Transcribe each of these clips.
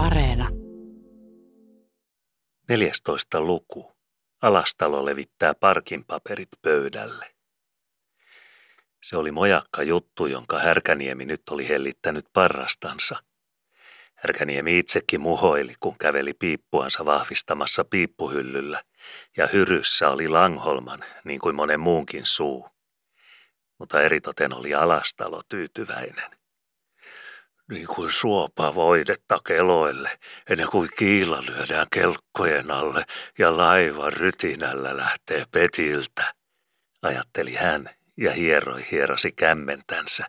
Areena. 14. luku. Alastalo levittää parkin paperit pöydälle. Se oli mojakka juttu, jonka Härkäniemi nyt oli hellittänyt parrastansa. Härkäniemi itsekin muhoili, kun käveli piippuansa vahvistamassa piippuhyllyllä, ja hyryssä oli Langholman, niin kuin monen muunkin suu. Mutta eritoten oli Alastalo tyytyväinen niin kuin suopa voidetta keloille, ennen kuin kiila lyödään kelkkojen alle ja laiva rytinällä lähtee petiltä, ajatteli hän ja hieroi hierosi kämmentänsä.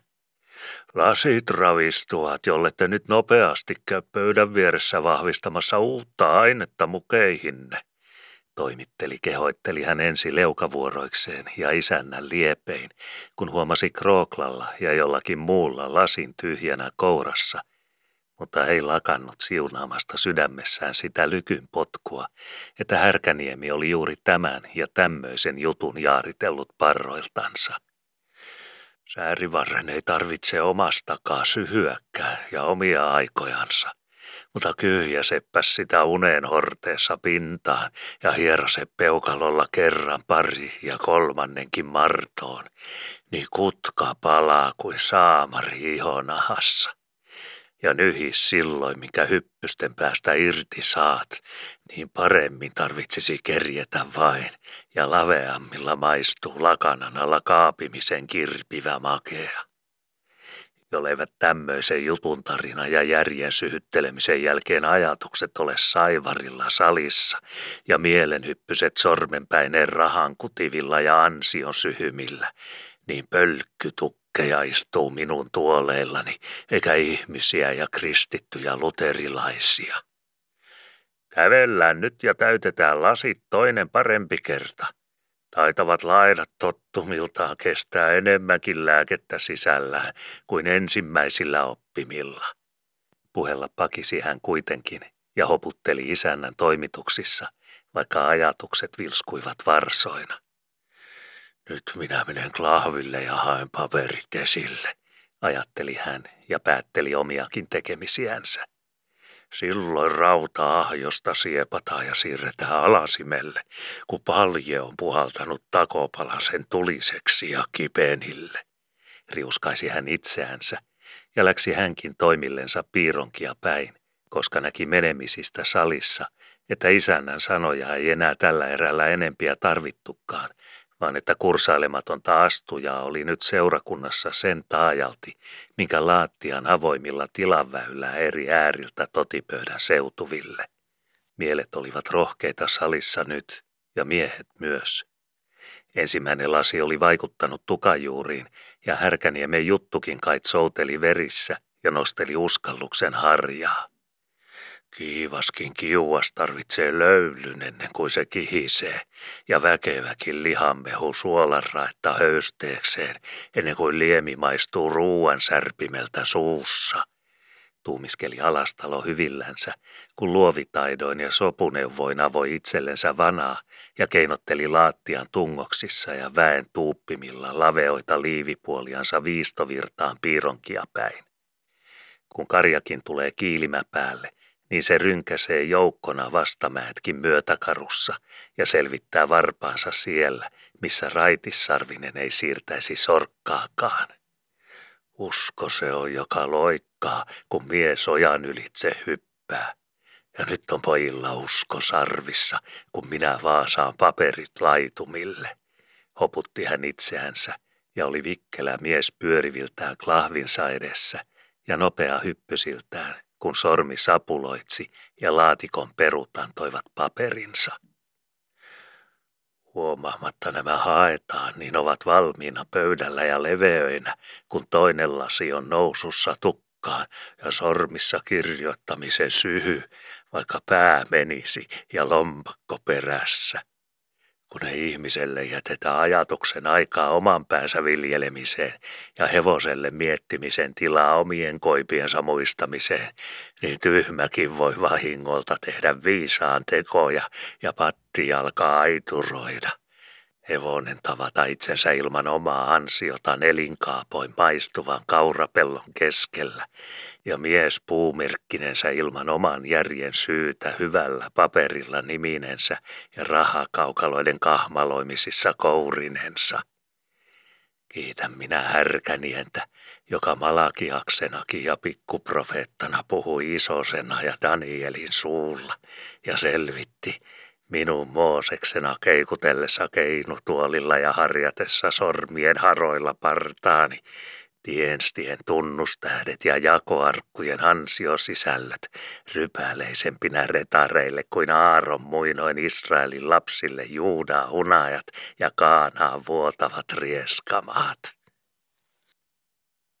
Lasit ravistuvat, jolle te nyt nopeasti käy pöydän vieressä vahvistamassa uutta ainetta mukeihinne toimitteli, kehoitteli hän ensi leukavuoroikseen ja isännän liepein, kun huomasi Krooklalla ja jollakin muulla lasin tyhjänä kourassa, mutta ei lakannut siunaamasta sydämessään sitä lykyn potkua, että Härkäniemi oli juuri tämän ja tämmöisen jutun jaaritellut parroiltansa. Säärivarren ei tarvitse omastakaan syhyäkään ja omia aikojansa – mutta kyhjä seppäs sitä uneen horteessa pintaan ja hierose peukalolla kerran pari ja kolmannenkin martoon, niin kutka palaa kuin saamari ihonahassa. Ja nyhis silloin, mikä hyppysten päästä irti saat, niin paremmin tarvitsisi kerjetä vain, ja laveammilla maistuu lakanan alla kaapimisen kirpivä makea jolleivät tämmöisen jutun tarina ja järjen syhyttelemisen jälkeen ajatukset ole saivarilla salissa ja mielenhyppyset sormenpäineen rahan kutivilla ja ansion syhymillä, niin pölkkytukkeja istuu minun tuoleillani, eikä ihmisiä ja kristittyjä luterilaisia. Kävellään nyt ja täytetään lasit toinen parempi kerta – Taitavat laidat tottumiltaan kestää enemmänkin lääkettä sisällään kuin ensimmäisillä oppimilla. Puhella pakisi hän kuitenkin ja hoputteli isännän toimituksissa, vaikka ajatukset vilskuivat varsoina. Nyt minä menen klahville ja haen paperit esille, ajatteli hän ja päätteli omiakin tekemisiänsä. Silloin rauta-ahjosta siepataan ja siirretään alasimelle, kun palje on puhaltanut takopalasen tuliseksi ja kipenille. Riuskaisi hän itseänsä ja läksi hänkin toimillensa piironkia päin, koska näki menemisistä salissa, että isännän sanoja ei enää tällä erällä enempiä tarvittukaan, vaan että kursailematonta astujaa oli nyt seurakunnassa sen taajalti, minkä laattian avoimilla tilaväylää eri ääriltä totipöydän seutuville. Mielet olivat rohkeita salissa nyt, ja miehet myös. Ensimmäinen lasi oli vaikuttanut tukajuuriin, ja Härkäniemen juttukin kait souteli verissä ja nosteli uskalluksen harjaa. Kiivaskin kiuas tarvitsee löylyn ennen kuin se kihisee, ja väkeväkin lihanmehu suolanraetta höysteekseen ennen kuin liemi maistuu ruuan särpimeltä suussa. Tuumiskeli alastalo hyvillänsä, kun luovitaidoin ja sopuneuvoin avoi itsellensä vanaa ja keinotteli laattian tungoksissa ja väen tuuppimilla laveoita liivipuoliansa viistovirtaan piironkia päin. Kun karjakin tulee kiilimä päälle – niin se rynkäsee joukkona vastamäetkin myötäkarussa ja selvittää varpaansa siellä, missä raitissarvinen ei siirtäisi sorkkaakaan. Usko se on, joka loikkaa, kun mies ojan ylitse hyppää. Ja nyt on pojilla usko sarvissa, kun minä vaan saan paperit laitumille. Hoputti hän itseänsä ja oli vikkelä mies pyöriviltään klahvinsa edessä ja nopea hyppysiltään kun sormi sapuloitsi ja laatikon perut antoivat paperinsa. Huomaamatta nämä haetaan, niin ovat valmiina pöydällä ja leveöinä, kun toinen lasi on nousussa tukkaan ja sormissa kirjoittamisen syhy, vaikka pää menisi ja lompakko perässä kun ei ihmiselle jätetä ajatuksen aikaa oman päänsä viljelemiseen ja hevoselle miettimisen tilaa omien koipiensa muistamiseen, niin tyhmäkin voi vahingolta tehdä viisaan tekoja ja patti alkaa aituroida. Hevonen tavata itsensä ilman omaa ansiota nelinkaapoin maistuvan kaurapellon keskellä ja mies puumerkkinensä ilman oman järjen syytä hyvällä paperilla niminensä ja rahakaukaloiden kahmaloimisissa kourinensa. Kiitän minä härkänientä, joka Malakiaksenakin ja pikkuprofeettana puhui isosena ja Danielin suulla ja selvitti, minun Mooseksena keikutellessa keinutuolilla ja harjatessa sormien haroilla partaani, tienstien tunnustähdet ja jakoarkkujen ansiosisällöt rypäleisempinä retareille kuin Aaron muinoin Israelin lapsille Juudaa hunajat ja Kaanaa vuotavat rieskamaat.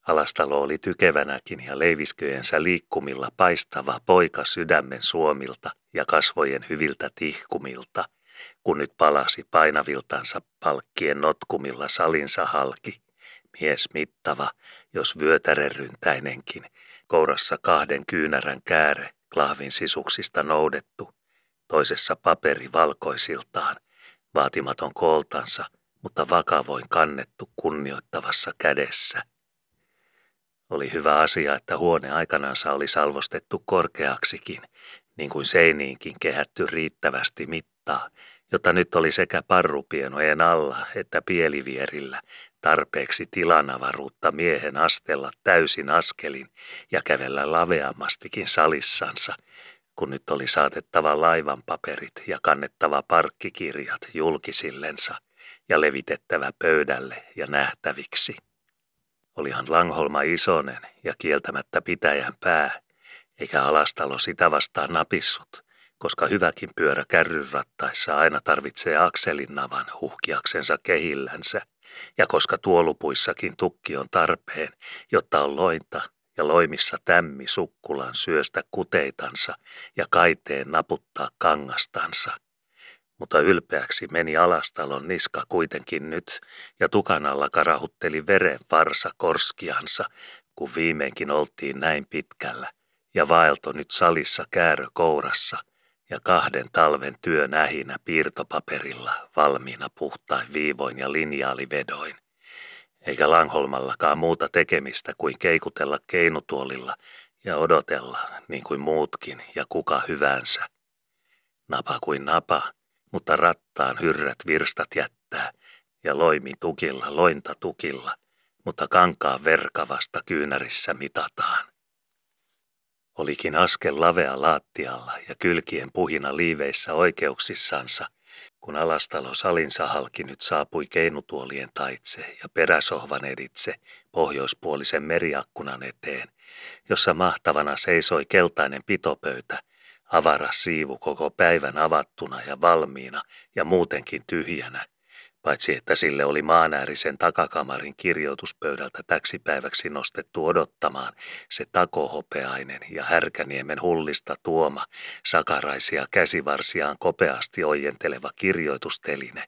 Alastalo oli tykevänäkin ja leivisköjensä liikkumilla paistava poika sydämen suomilta ja kasvojen hyviltä tihkumilta, kun nyt palasi painaviltansa palkkien notkumilla salinsa halki, mies mittava, jos vyötäreryntäinenkin, kourassa kahden kyynärän kääre, klahvin sisuksista noudettu, toisessa paperi valkoisiltaan, vaatimaton kooltansa, mutta vakavoin kannettu kunnioittavassa kädessä – oli hyvä asia, että huone aikanansa oli salvostettu korkeaksikin, niin kuin seiniinkin kehätty riittävästi mittaa, jota nyt oli sekä parrupienojen alla että pielivierillä tarpeeksi tilanavaruutta miehen astella täysin askelin ja kävellä laveammastikin salissansa, kun nyt oli saatettava laivan paperit ja kannettava parkkikirjat julkisillensa ja levitettävä pöydälle ja nähtäviksi. Olihan Langholma isonen ja kieltämättä pitäjän pää, eikä alastalo sitä vastaan napissut, koska hyväkin pyörä kärryrattaissa aina tarvitsee akselin navan huhkiaksensa kehillänsä, ja koska tuolupuissakin tukki on tarpeen, jotta on lointa ja loimissa tämmi sukkulan syöstä kuteitansa ja kaiteen naputtaa kangastansa – mutta ylpeäksi meni alastalon niska kuitenkin nyt, ja tukan alla karahutteli veren varsa korskiansa, kun viimeinkin oltiin näin pitkällä, ja vaelto nyt salissa käärö kourassa, ja kahden talven työ nähinä piirtopaperilla, valmiina puhtain viivoin ja linjaalivedoin. Eikä Langholmallakaan muuta tekemistä kuin keikutella keinutuolilla ja odotella, niin kuin muutkin ja kuka hyvänsä. Napa kuin napa, mutta rattaan hyrrät virstat jättää, ja loimi tukilla, lointa tukilla, mutta kankaan verkavasta kyynärissä mitataan. Olikin askel lavea laattialla ja kylkien puhina liiveissä oikeuksissansa, kun alastalo salinsa halki nyt saapui keinutuolien taitse ja peräsohvan editse pohjoispuolisen meriakkunan eteen, jossa mahtavana seisoi keltainen pitopöytä Avaras siivu koko päivän avattuna ja valmiina ja muutenkin tyhjänä, paitsi että sille oli maanäärisen takakamarin kirjoituspöydältä täksi päiväksi nostettu odottamaan se takohopeainen ja härkäniemen hullista tuoma, sakaraisia käsivarsiaan kopeasti ojenteleva kirjoitusteline,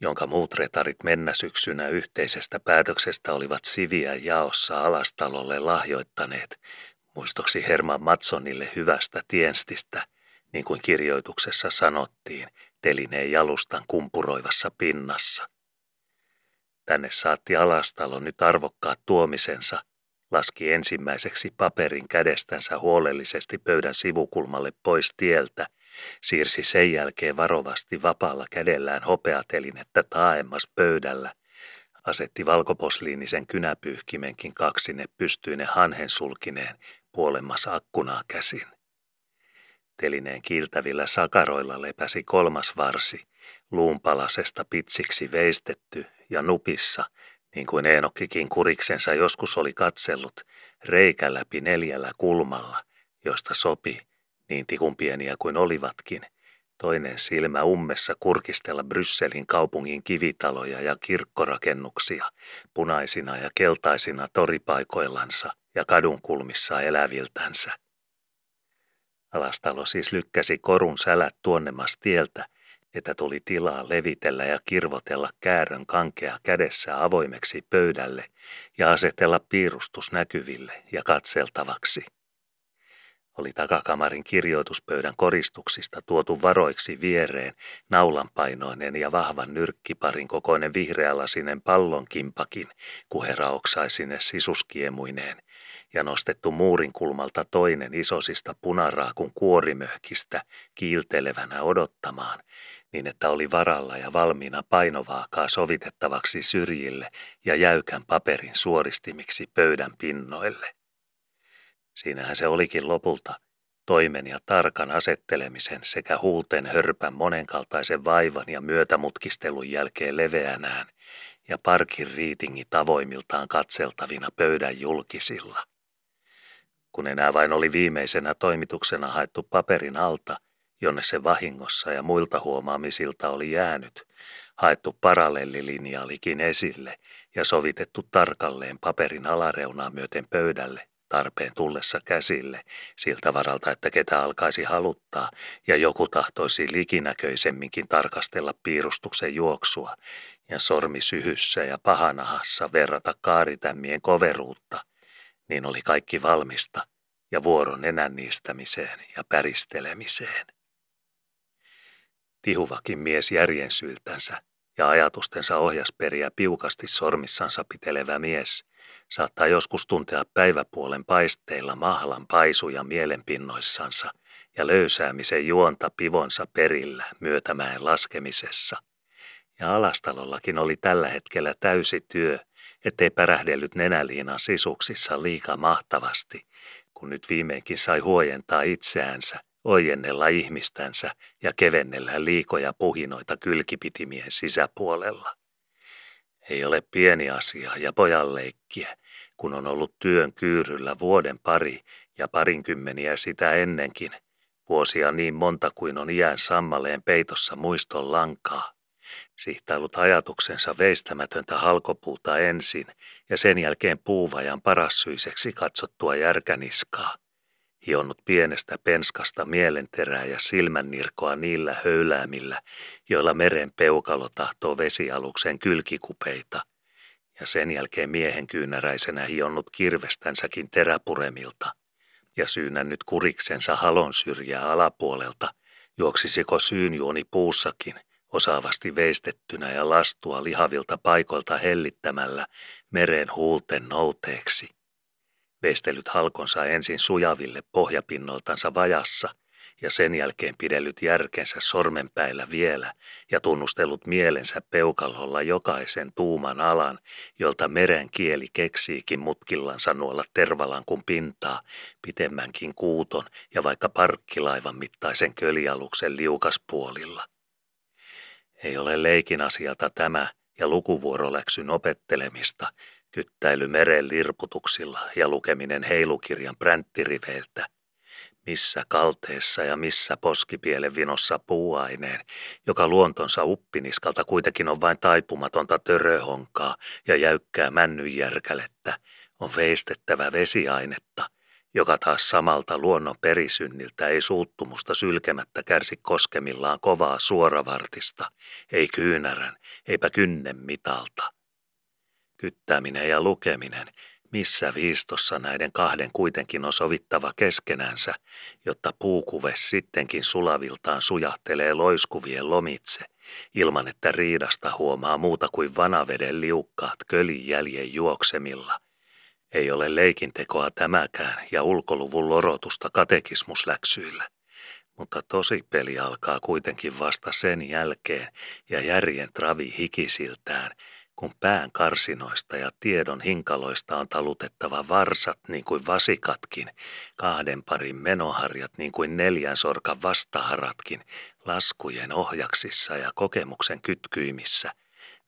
jonka muut retarit mennä syksynä yhteisestä päätöksestä olivat siviä jaossa alastalolle lahjoittaneet, muistoksi Herman Matsonille hyvästä tienstistä, niin kuin kirjoituksessa sanottiin, telineen jalustan kumpuroivassa pinnassa. Tänne saatti alastalo nyt arvokkaat tuomisensa, laski ensimmäiseksi paperin kädestänsä huolellisesti pöydän sivukulmalle pois tieltä, siirsi sen jälkeen varovasti vapaalla kädellään hopeatelinettä taaemmas pöydällä, asetti valkoposliinisen kynäpyyhkimenkin kaksine pystyine hanhen sulkineen puolemmas akkunaa käsin. Telineen kiiltävillä sakaroilla lepäsi kolmas varsi, luunpalasesta pitsiksi veistetty ja nupissa, niin kuin Eenokkikin kuriksensa joskus oli katsellut, reikä läpi neljällä kulmalla, josta sopi, niin tikun pieniä kuin olivatkin, toinen silmä ummessa kurkistella Brysselin kaupungin kivitaloja ja kirkkorakennuksia, punaisina ja keltaisina toripaikoillansa, ja kadunkulmissa eläviltänsä. Alastalo siis lykkäsi korun sälät tuonnemas tieltä, että tuli tilaa levitellä ja kirvotella käärön kankea kädessä avoimeksi pöydälle ja asetella piirustus näkyville ja katseltavaksi. Oli takakamarin kirjoituspöydän koristuksista tuotu varoiksi viereen naulanpainoinen ja vahvan nyrkkiparin kokoinen vihreälasinen pallonkimpakin kuheraoksaisine sisuskiemuineen ja nostettu muurin kulmalta toinen isosista punaraakun kuorimöhkistä kiiltelevänä odottamaan, niin että oli varalla ja valmiina painovaakaa sovitettavaksi syrjille ja jäykän paperin suoristimiksi pöydän pinnoille. Siinähän se olikin lopulta – toimen ja tarkan asettelemisen sekä huulten hörpän monenkaltaisen vaivan ja myötämutkistelun jälkeen leveänään ja parkin riitingi tavoimiltaan katseltavina pöydän julkisilla. Kun enää vain oli viimeisenä toimituksena haettu paperin alta, jonne se vahingossa ja muilta huomaamisilta oli jäänyt, haettu parallellilinja olikin esille ja sovitettu tarkalleen paperin alareunaa myöten pöydälle, tarpeen tullessa käsille, siltä varalta, että ketä alkaisi haluttaa, ja joku tahtoisi likinäköisemminkin tarkastella piirustuksen juoksua, ja sormi syhyssä ja pahanahassa verrata kaaritämmien koveruutta, niin oli kaikki valmista, ja vuoron enänniistämiseen ja päristelemiseen. Tihuvakin mies järjen syltänsä ja ajatustensa ohjasperiä piukasti sormissansa pitelevä mies – Saattaa joskus tuntea päiväpuolen paisteilla mahlan paisuja mielenpinnoissansa ja löysäämisen juonta pivonsa perillä myötämäen laskemisessa. Ja alastalollakin oli tällä hetkellä täysi työ, ettei pärähdellyt nenäliinan sisuksissa liika mahtavasti, kun nyt viimeinkin sai huojentaa itseänsä, ojennella ihmistänsä ja kevennellä liikoja puhinoita kylkipitimien sisäpuolella. Ei ole pieni asia ja pojanleikkiä, kun on ollut työn kyyryllä vuoden pari ja parinkymmeniä sitä ennenkin, vuosia niin monta kuin on iän sammaleen peitossa muiston lankaa. Sihtailut ajatuksensa veistämätöntä halkopuuta ensin ja sen jälkeen puuvajan parassyiseksi katsottua järkäniskaa. Hionnut pienestä penskasta mielenterää ja silmännirkoa niillä höyläämillä, joilla meren peukalo tahtoo vesialuksen kylkikupeita – ja sen jälkeen miehen kyynäräisenä hionnut kirvestänsäkin teräpuremilta ja syynännyt kuriksensa halon syrjää alapuolelta, juoksisiko syynjuoni puussakin, osaavasti veistettynä ja lastua lihavilta paikoilta hellittämällä meren huulten nouteeksi. Veistelyt halkonsa ensin sujaville pohjapinnoltansa vajassa ja sen jälkeen pidellyt järkensä sormenpäillä vielä ja tunnustellut mielensä peukalolla jokaisen tuuman alan, jolta meren kieli keksiikin mutkillansa nuolla tervalankun pintaa, pitemmänkin kuuton ja vaikka parkkilaivan mittaisen kölialuksen liukaspuolilla. Ei ole leikin asialta tämä ja lukuvuoroläksyn opettelemista, kyttäily meren lirputuksilla ja lukeminen heilukirjan pränttiriveiltä – missä kalteessa ja missä poskipielen vinossa puuaineen, joka luontonsa uppiniskalta kuitenkin on vain taipumatonta töröhonkaa ja jäykkää männyjärkälettä, on veistettävä vesiainetta, joka taas samalta luonnon perisynniltä ei suuttumusta sylkemättä kärsi koskemillaan kovaa suoravartista, ei kyynärän, eipä kynnen mitalta. Kyttäminen ja lukeminen – missä viistossa näiden kahden kuitenkin on sovittava keskenänsä, jotta puukuve sittenkin sulaviltaan sujahtelee loiskuvien lomitse, ilman että riidasta huomaa muuta kuin vanaveden liukkaat kölijäljen juoksemilla. Ei ole leikintekoa tämäkään ja ulkoluvun lorotusta katekismusläksyillä. Mutta tosi peli alkaa kuitenkin vasta sen jälkeen ja järjen travi hikisiltään – kun pään karsinoista ja tiedon hinkaloista on talutettava varsat niin kuin vasikatkin, kahden parin menoharjat niin kuin neljän sorkan vastaharatkin, laskujen ohjaksissa ja kokemuksen kytkyimissä,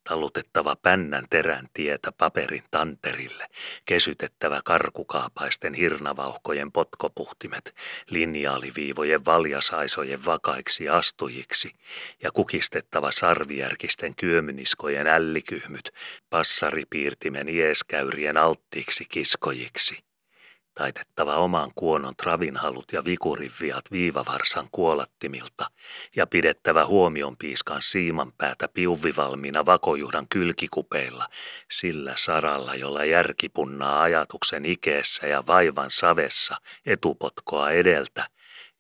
talutettava pännän terän tietä paperin tanterille, kesytettävä karkukaapaisten hirnavauhkojen potkopuhtimet, linjaaliviivojen valjasaisojen vakaiksi astujiksi ja kukistettava sarvijärkisten kyömyniskojen ällikyhmyt passaripiirtimen ieskäyrien alttiiksi kiskojiksi taitettava oman kuonon travinhalut ja vikuriviat viivavarsan kuolattimilta ja pidettävä huomion piiskan siiman päätä piuvivalmiina vakojuhdan kylkikupeilla sillä saralla, jolla järki punnaa ajatuksen ikeessä ja vaivan savessa etupotkoa edeltä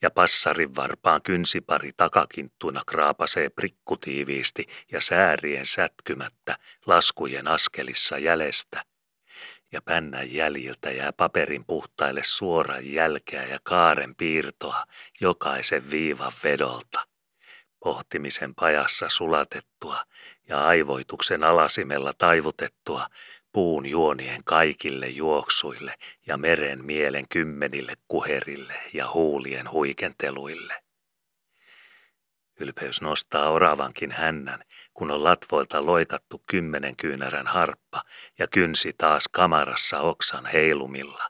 ja passarin varpaan kynsipari takakinttuna kraapasee prikkutiiviisti ja säärien sätkymättä laskujen askelissa jäljestä ja pännän jäljiltä jää paperin puhtaille suoran jälkeä ja kaaren piirtoa jokaisen viivan vedolta. Pohtimisen pajassa sulatettua ja aivoituksen alasimella taivutettua puun juonien kaikille juoksuille ja meren mielen kymmenille kuherille ja huulien huikenteluille. Ylpeys nostaa oravankin hännän, kun on latvoilta loikattu kymmenen kyynärän harppa ja kynsi taas kamarassa oksan heilumilla.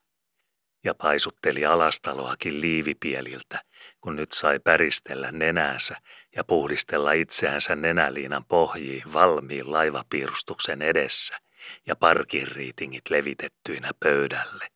Ja paisutteli alastaloakin liivipieliltä, kun nyt sai päristellä nenäänsä ja puhdistella itseänsä nenäliinan pohjiin valmiin laivapiirustuksen edessä ja parkiriitingit levitettyinä pöydälle.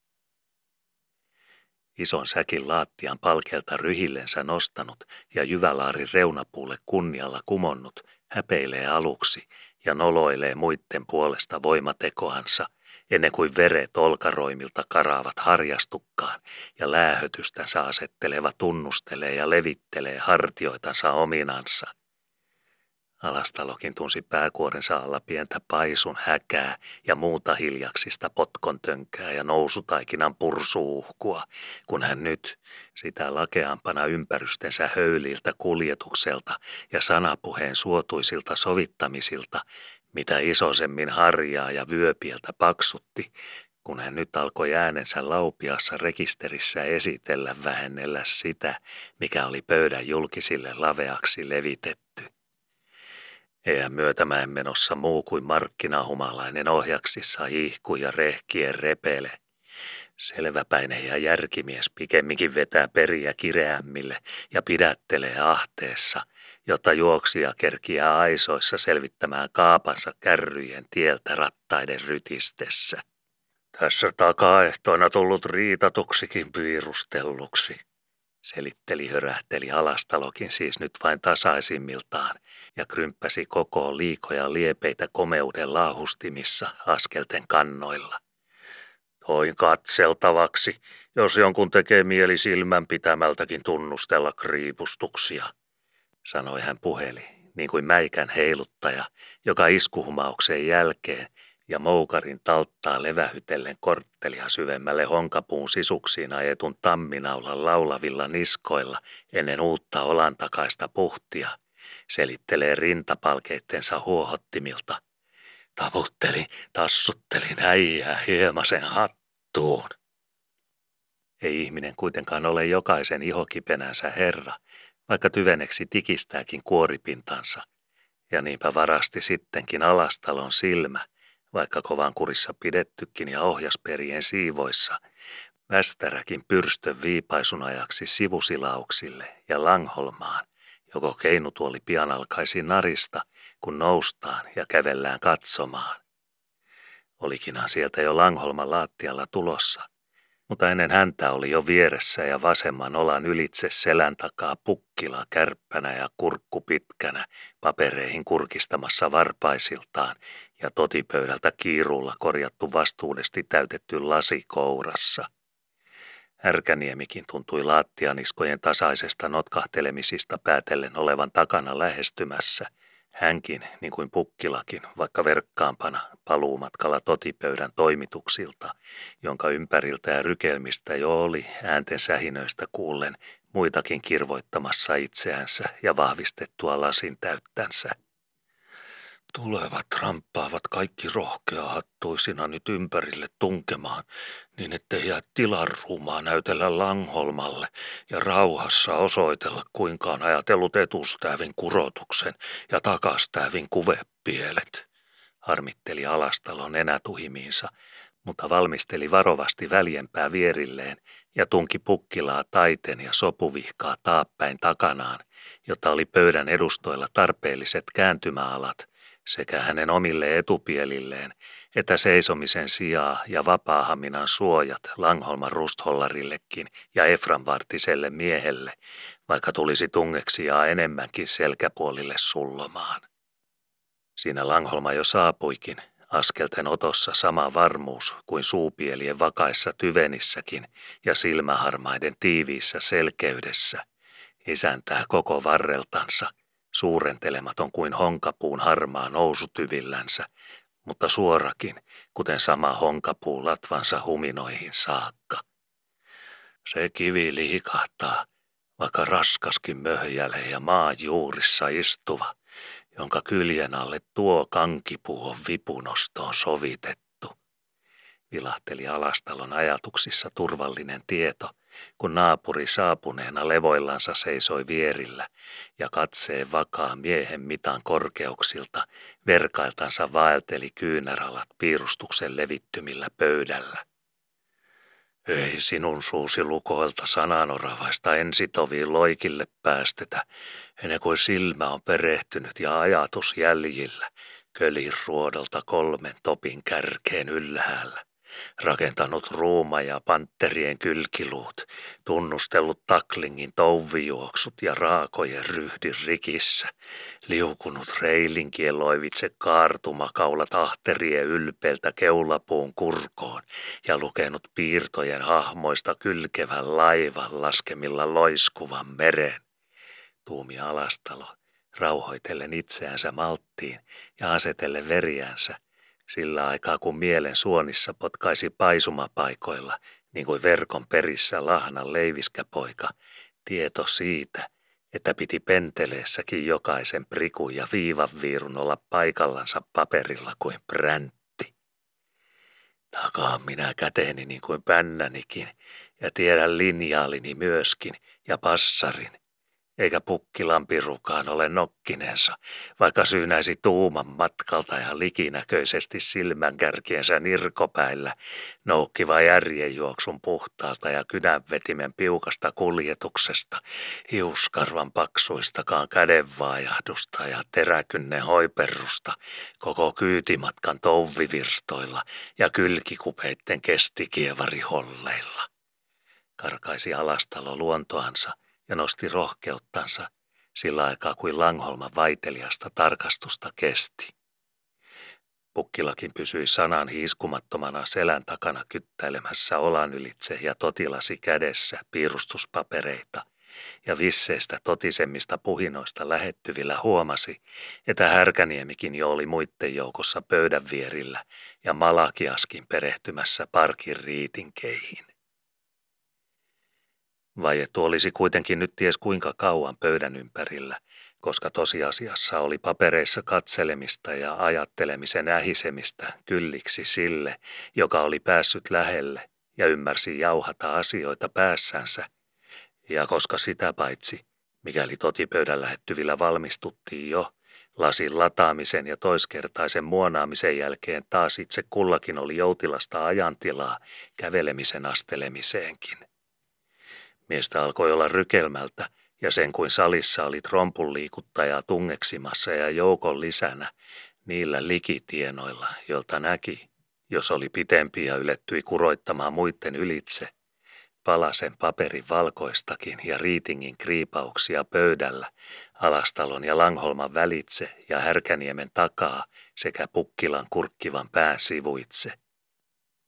Ison säkin laattian palkelta ryhillensä nostanut ja jyvälaarin reunapuulle kunnialla kumonnut, häpeilee aluksi ja noloilee muitten puolesta voimatekoansa, ennen kuin veret olkaroimilta karaavat harjastukkaan ja läähötystänsä asetteleva tunnustelee ja levittelee hartioitansa ominansa – Alastalokin tunsi pääkuorensa alla pientä paisun häkää ja muuta hiljaksista potkontönkää ja nousutaikinan pursuuhkua, kun hän nyt sitä lakeampana ympärystensä höyliltä kuljetukselta ja sanapuheen suotuisilta sovittamisilta, mitä isosemmin harjaa ja vyöpieltä paksutti, kun hän nyt alkoi äänensä laupiassa rekisterissä esitellä vähennellä sitä, mikä oli pöydän julkisille laveaksi levitetty. Eihän myötämäen menossa muu kuin markkinahumalainen ohjaksissa hiihku ja rehkien repele. Selväpäinen ja järkimies pikemminkin vetää periä kireämmille ja pidättelee ahteessa, jotta juoksija kerkiää aisoissa selvittämään kaapansa kärryjen tieltä rattaiden rytistessä. Tässä takaehtoina tullut riitatuksikin piirustelluksi selitteli hörähteli alastalokin siis nyt vain tasaisimmiltaan ja krymppäsi koko liikoja liepeitä komeuden laahustimissa askelten kannoilla. Toin katseltavaksi, jos jonkun tekee mieli silmän pitämältäkin tunnustella kriipustuksia, sanoi hän puheli, niin kuin mäikän heiluttaja, joka iskuhumaukseen jälkeen ja moukarin talttaa levähytellen korttelia syvemmälle honkapuun sisuksiin ajetun tamminaulan laulavilla niskoilla ennen uutta olan takaista puhtia, selittelee rintapalkeittensa huohottimilta. Tavutteli, tassuttelin äijää hiemasen hattuun. Ei ihminen kuitenkaan ole jokaisen ihokipenänsä herra, vaikka tyveneksi tikistääkin kuoripintansa. Ja niinpä varasti sittenkin alastalon silmä – vaikka kovan kurissa pidettykin ja ohjasperien siivoissa, västäräkin pyrstön viipaisun ajaksi sivusilauksille ja Langholmaan, joko keinutuoli pian alkaisi narista, kun noustaan ja kävellään katsomaan. Olikinhan sieltä jo Langholman laattialla tulossa – mutta ennen häntä oli jo vieressä ja vasemman olan ylitse selän takaa pukkila kärppänä ja kurkku pitkänä papereihin kurkistamassa varpaisiltaan ja totipöydältä kiirulla korjattu vastuudesti täytetty lasi kourassa. Härkäniemikin tuntui laattianiskojen tasaisesta notkahtelemisista päätellen olevan takana lähestymässä – Hänkin, niin kuin pukkilakin, vaikka verkkaampana paluumatkalla totipöydän toimituksilta, jonka ympäriltä ja rykelmistä jo oli äänten sähinöistä kuullen muitakin kirvoittamassa itseänsä ja vahvistettua lasin täyttänsä. Tulevat ramppaavat kaikki rohkeahattuisina nyt ympärille tunkemaan, niin ettei jää tilaruumaa näytellä Langholmalle ja rauhassa osoitella kuinka on ajatellut etustäävin kurotuksen ja takastäävin kuvepielet. Harmitteli alastalon enätuhimiinsa, mutta valmisteli varovasti väljempää vierilleen ja tunki pukkilaa taiten ja sopuvihkaa taappäin takanaan, jotta oli pöydän edustoilla tarpeelliset kääntymäalat – sekä hänen omille etupielilleen, että seisomisen sijaa ja vapaahaminan suojat Langholman rusthollarillekin ja Efranvartiselle miehelle, vaikka tulisi tungeksia enemmänkin selkäpuolille sullomaan. Siinä Langholma jo saapuikin, askelten otossa sama varmuus kuin suupielien vakaissa tyvenissäkin ja silmäharmaiden tiiviissä selkeydessä, isäntää koko varreltansa – suurentelematon kuin honkapuun harmaa nousutyvillänsä, mutta suorakin, kuten sama honkapuu latvansa huminoihin saakka. Se kivi liikahtaa, vaikka raskaskin möhjäle ja maa juurissa istuva, jonka kyljen alle tuo kankipuu on vipunostoon sovitettu. Vilahteli Alastalon ajatuksissa turvallinen tieto, kun naapuri saapuneena levoillansa seisoi vierillä ja katseen vakaa miehen mitan korkeuksilta verkailtansa vaelteli kyynäralat piirustuksen levittymillä pöydällä. Ei sinun suusi lukoilta sananoravaista ensitoviin loikille päästetä, ennen kuin silmä on perehtynyt ja ajatus jäljillä, kölin ruodolta kolmen topin kärkeen ylhäällä rakentanut ruuma ja panterien kylkiluut, tunnustellut taklingin touvijuoksut ja raakojen ryhdin rikissä, liukunut reilinkielloivitse kaartumakaula tahterien ylpeiltä keulapuun kurkoon ja lukenut piirtojen hahmoista kylkevän laivan laskemilla loiskuvan meren. Tuumi alastalo, rauhoitellen itseänsä malttiin ja asetellen veriänsä, sillä aikaa kun mielen suonissa potkaisi paisumapaikoilla, niin kuin verkon perissä lahnan leiviskäpoika, tieto siitä, että piti penteleessäkin jokaisen priku ja viivan viirun olla paikallansa paperilla kuin präntti. Takaan minä käteeni niin kuin pännänikin ja tiedän linjaalini myöskin ja passarin – eikä pukkilampirukaan ole nokkinensa, vaikka syynäisi tuuman matkalta ja likinäköisesti silmänkärkiensä nirkopäillä, noukkiva järjenjuoksun puhtaalta ja kynänvetimen piukasta kuljetuksesta, hiuskarvan paksuistakaan kädenvaajahdusta ja teräkynne hoiperrusta, koko kyytimatkan touvivirstoilla ja kylkikupeitten holleilla. Karkaisi alastalo luontoansa – ja nosti rohkeuttansa sillä aikaa kuin Langholman vaiteliasta tarkastusta kesti. Pukkilakin pysyi sanan hiiskumattomana selän takana kyttäilemässä olan ylitse ja totilasi kädessä piirustuspapereita, ja visseistä totisemmista puhinoista lähettyvillä huomasi, että Härkäniemikin jo oli muitten joukossa pöydän vierillä ja Malakiaskin perehtymässä parkin riitinkeihin. Vaiettu olisi kuitenkin nyt ties kuinka kauan pöydän ympärillä, koska tosiasiassa oli papereissa katselemista ja ajattelemisen ähisemistä kylliksi sille, joka oli päässyt lähelle ja ymmärsi jauhata asioita päässänsä. Ja koska sitä paitsi, mikäli totipöydän lähettyvillä valmistuttiin jo, lasin lataamisen ja toiskertaisen muonaamisen jälkeen taas itse kullakin oli joutilasta ajantilaa kävelemisen astelemiseenkin. Miestä alkoi olla rykelmältä, ja sen kuin salissa oli trompun liikuttajaa tungeksimassa ja joukon lisänä, niillä likitienoilla, joilta näki, jos oli pitempi ja ylettyi kuroittamaan muiden ylitse, palasen paperin valkoistakin ja riitingin kriipauksia pöydällä, Alastalon ja Langholman välitse ja Härkäniemen takaa sekä Pukkilan kurkkivan pään sivuitse.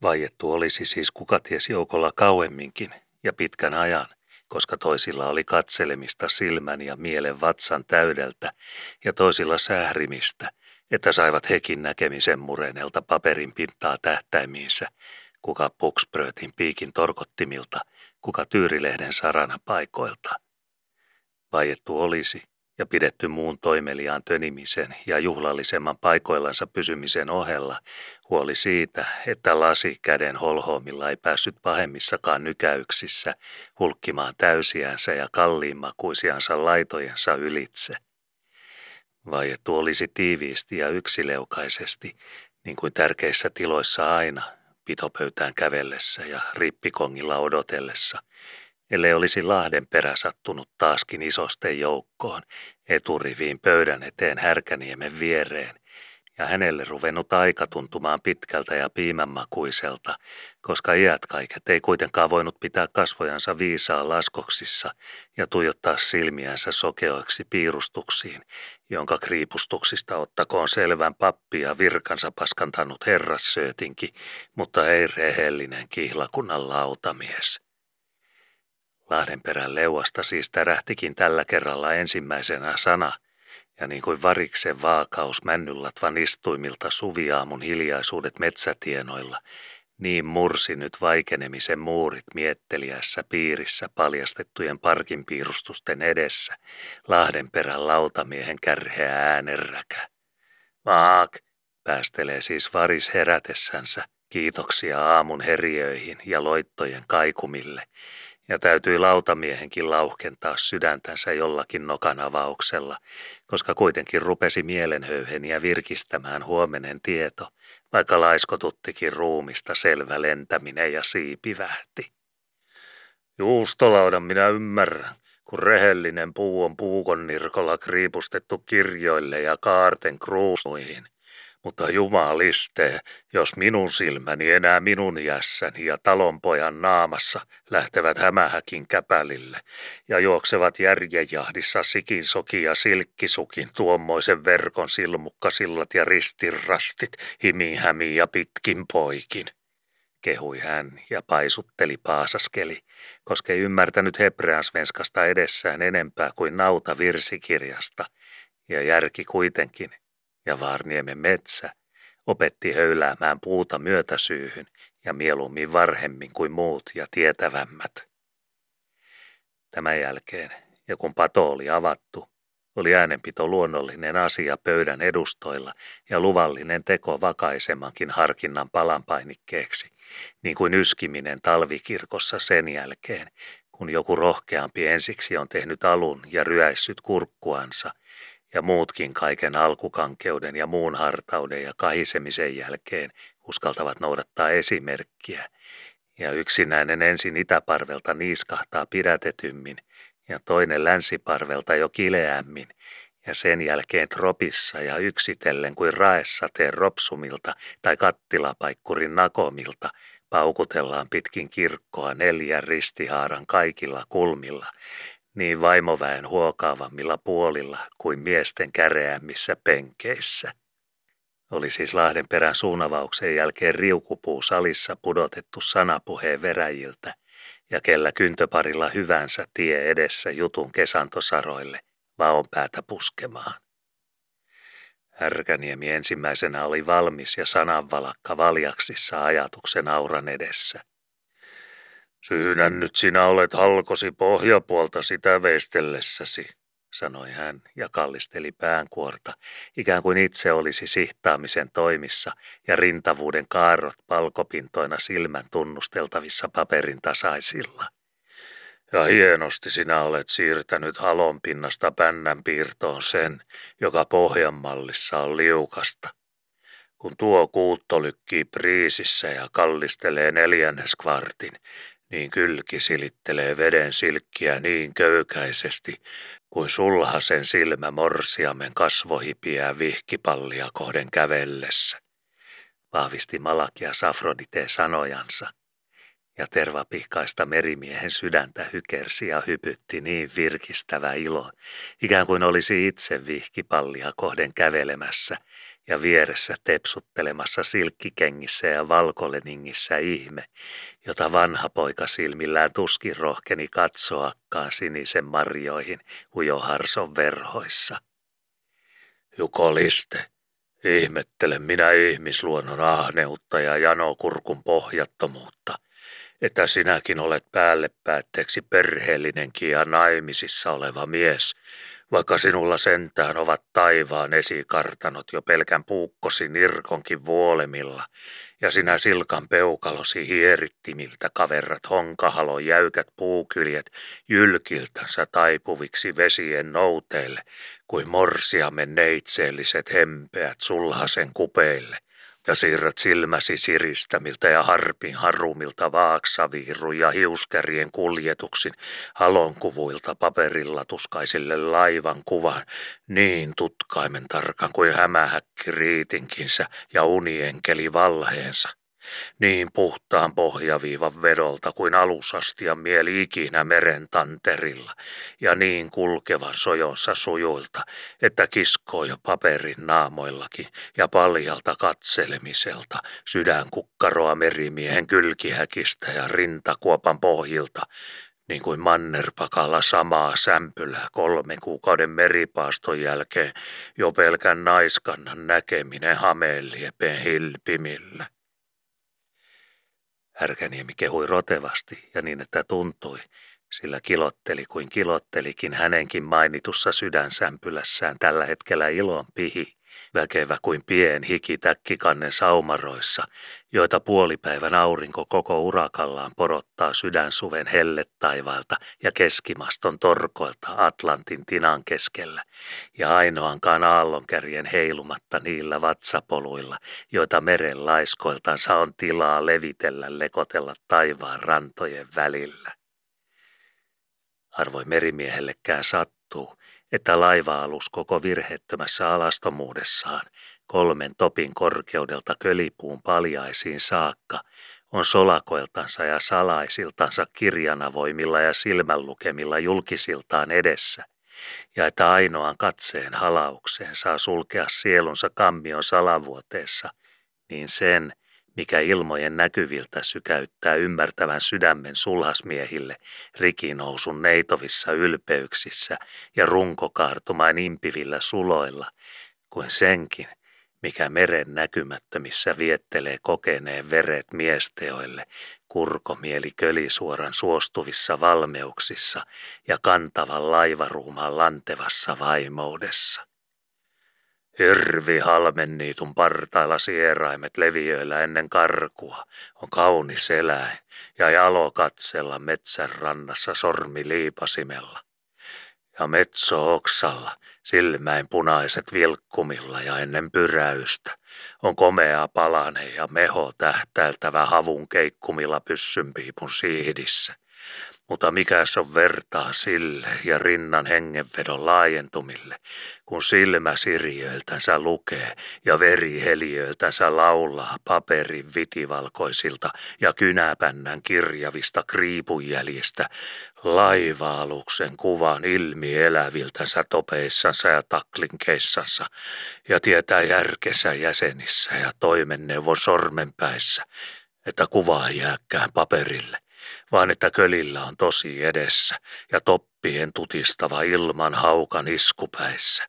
Vaiettu olisi siis kukaties joukolla kauemminkin, ja pitkän ajan, koska toisilla oli katselemista silmän ja mielen vatsan täydeltä ja toisilla sährimistä, että saivat hekin näkemisen murenelta paperin pintaa tähtäimiinsä, kuka pukspröötin piikin torkottimilta, kuka tyyrilehden sarana paikoilta. Vaiettu olisi, ja pidetty muun toimeliaan tönimisen ja juhlallisemman paikoillansa pysymisen ohella huoli siitä, että lasi käden holhoomilla ei päässyt pahemmissakaan nykäyksissä hulkkimaan täysiänsä ja kalliimmakuisiansa laitojensa ylitse. Vaiettu olisi tiiviisti ja yksileukaisesti, niin kuin tärkeissä tiloissa aina, pitopöytään kävellessä ja rippikongilla odotellessa, ellei olisi Lahden perä sattunut taaskin isosten joukkoon, eturiviin pöydän eteen Härkäniemen viereen, ja hänelle ruvennut aika tuntumaan pitkältä ja piimänmakuiselta, koska iät kaiket ei kuitenkaan voinut pitää kasvojansa viisaa laskoksissa ja tuijottaa silmiänsä sokeoiksi piirustuksiin, jonka kriipustuksista ottakoon selvän pappi ja virkansa paskantanut herrassöötinki, mutta ei rehellinen kihlakunnan lautamies. Lahdenperän leuasta siis tärähtikin tällä kerralla ensimmäisenä sana, Ja niin kuin variksen vaakaus männyllatvan istuimilta suviaamun hiljaisuudet metsätienoilla, niin mursi nyt vaikenemisen muurit mietteliässä piirissä paljastettujen parkinpiirustusten edessä Lahdenperän lautamiehen kärheä äänenräkä. Maak, päästelee siis varis herätessänsä, kiitoksia aamun heriöihin ja loittojen kaikumille, ja täytyi lautamiehenkin lauhkentaa sydäntänsä jollakin nokan avauksella, koska kuitenkin rupesi mielenhöyheniä virkistämään huomenen tieto, vaikka laiskotuttikin ruumista selvä lentäminen ja siipi vähti. Juustolaudan minä ymmärrän, kun rehellinen puu on puukon nirkolla kriipustettu kirjoille ja kaarten kruusuihin – mutta jumaliste, jos minun silmäni enää minun jässäni ja talonpojan naamassa lähtevät hämähäkin käpälille ja juoksevat järjejahdissa sikinsoki ja silkkisukin tuommoisen verkon silmukkasillat ja ristirastit himiin hämiin ja pitkin poikin. Kehui hän ja paisutteli paasaskeli, koska ei ymmärtänyt hebreansvenskasta edessään enempää kuin nauta virsikirjasta, ja järki kuitenkin – ja Vaarniemen metsä opetti höyläämään puuta myötäsyyhyn ja mieluummin varhemmin kuin muut ja tietävämmät. Tämän jälkeen, ja kun pato oli avattu, oli äänenpito luonnollinen asia pöydän edustoilla ja luvallinen teko vakaisemmankin harkinnan palanpainikkeeksi, niin kuin yskiminen talvikirkossa sen jälkeen, kun joku rohkeampi ensiksi on tehnyt alun ja ryäissyt kurkkuansa – ja muutkin kaiken alkukankeuden ja muun hartauden ja kahisemisen jälkeen uskaltavat noudattaa esimerkkiä, ja yksinäinen ensin itäparvelta niiskahtaa pidätetymmin ja toinen länsiparvelta jo kileämmin, ja sen jälkeen tropissa ja yksitellen kuin raessateen ropsumilta tai kattilapaikkurin nakomilta paukutellaan pitkin kirkkoa neljän ristihaaran kaikilla kulmilla, niin vaimoväen huokaavammilla puolilla kuin miesten käreämmissä penkeissä. Oli siis Lahdenperän suunavauksen jälkeen riukupuu salissa pudotettu sanapuheen veräjiltä ja kellä kyntöparilla hyvänsä tie edessä jutun kesantosaroille päätä puskemaan. Härkäniemi ensimmäisenä oli valmis ja sananvalakka valjaksissa ajatuksen auran edessä. Syynän nyt sinä olet halkosi pohjapuolta sitä veistellessäsi, sanoi hän ja kallisteli päänkuorta, ikään kuin itse olisi sihtaamisen toimissa ja rintavuuden kaarrot palkopintoina silmän tunnusteltavissa paperin tasaisilla. Ja hienosti sinä olet siirtänyt halon pinnasta pännän piirtoon sen, joka pohjanmallissa on liukasta. Kun tuo kuutto lykkii priisissä ja kallistelee neljänneskvartin, niin kylki silittelee veden silkkiä niin köykäisesti, kuin sulhasen silmä morsiamen kasvohipiää vihkipallia kohden kävellessä. Vahvisti Malakia Safrodite sanojansa, ja tervapihkaista merimiehen sydäntä hykersi ja hypytti niin virkistävä ilo, ikään kuin olisi itse vihkipallia kohden kävelemässä ja vieressä tepsuttelemassa silkkikengissä ja valkoleningissä ihme, jota vanha poika silmillään tuskin rohkeni katsoakaan sinisen marjoihin ujoharson verhoissa. Jukoliste, ihmettelen minä ihmisluonnon ahneutta ja janokurkun pohjattomuutta, että sinäkin olet päälle päätteeksi perheellinenkin ja naimisissa oleva mies, vaikka sinulla sentään ovat taivaan esikartanot jo pelkän puukkosi nirkonkin vuolemilla, ja sinä silkan peukalosi hierittimiltä kaverrat honkahalon jäykät puukyljet jylkiltänsä taipuviksi vesien nouteille, kuin morsiamme neitseelliset hempeät sulhasen kupeille, ja siirrät silmäsi siristämiltä ja harpin harumilta vaaksaviiru ja hiuskärien kuljetuksin halonkuvuilta paperilla tuskaisille laivan kuvan niin tutkaimen tarkan kuin hämähäkki riitinkinsä ja unienkeli valheensa niin puhtaan pohjaviivan vedolta kuin alusastian mieli ikinä meren tanterilla, ja niin kulkevan sojonsa sujuilta, että kiskoo jo paperin naamoillakin ja paljalta katselemiselta sydänkukkaroa merimiehen kylkihäkistä ja rintakuopan pohjilta, niin kuin mannerpakalla samaa sämpylää kolmen kuukauden meripaaston jälkeen jo pelkän naiskannan näkeminen hameelliepeen hilpimillä. Härkäniemi kehui rotevasti ja niin, että tuntui, sillä kilotteli kuin kilottelikin hänenkin mainitussa sydänsämpylässään tällä hetkellä ilon pihi, väkevä kuin pien hiki täkkikannen saumaroissa, joita puolipäivän aurinko koko urakallaan porottaa sydänsuven hellettaivalta ja keskimaston torkoilta Atlantin tinan keskellä, ja ainoankaan aallonkärjen heilumatta niillä vatsapoluilla, joita meren laiskoiltansa on tilaa levitellä lekotella taivaan rantojen välillä. Harvoin merimiehellekään sattuu, että laiva-alus koko virheettömässä alastomuudessaan kolmen topin korkeudelta kölipuun paljaisiin saakka on solakoiltansa ja salaisiltansa kirjanavoimilla ja silmänlukemilla julkisiltaan edessä, ja että ainoan katseen halaukseen saa sulkea sielunsa kammion salavuoteessa, niin sen, mikä ilmojen näkyviltä sykäyttää ymmärtävän sydämen sulhasmiehille rikinousun neitovissa ylpeyksissä ja runkokaartumaan impivillä suloilla, kuin senkin, mikä meren näkymättömissä viettelee kokeneen veret miesteoille, kurkomieli kölisuoran suostuvissa valmeuksissa ja kantavan laivaruumaan lantevassa vaimoudessa. Hirvi halmenniitun partailla sieraimet leviöillä ennen karkua on kaunis eläin ja jalo katsella metsän rannassa sormi liipasimella. Ja metso oksalla silmäin punaiset vilkkumilla ja ennen pyräystä. On komea palane ja meho tähtäiltävä havun keikkumilla pyssynpiipun siihdissä – mutta mikä on vertaa sille ja rinnan hengenvedon laajentumille, kun silmä sirjöiltänsä lukee ja veri heliöiltänsä laulaa paperin vitivalkoisilta ja kynäpännän kirjavista kriipujäljistä laiva-aluksen kuvan ilmi eläviltänsä topeissansa ja taklinkeissansa ja tietää järkessä jäsenissä ja toimenneuvon sormenpäissä, että kuva jääkään paperille vaan että kölillä on tosi edessä ja toppien tutistava ilman haukan iskupäissä,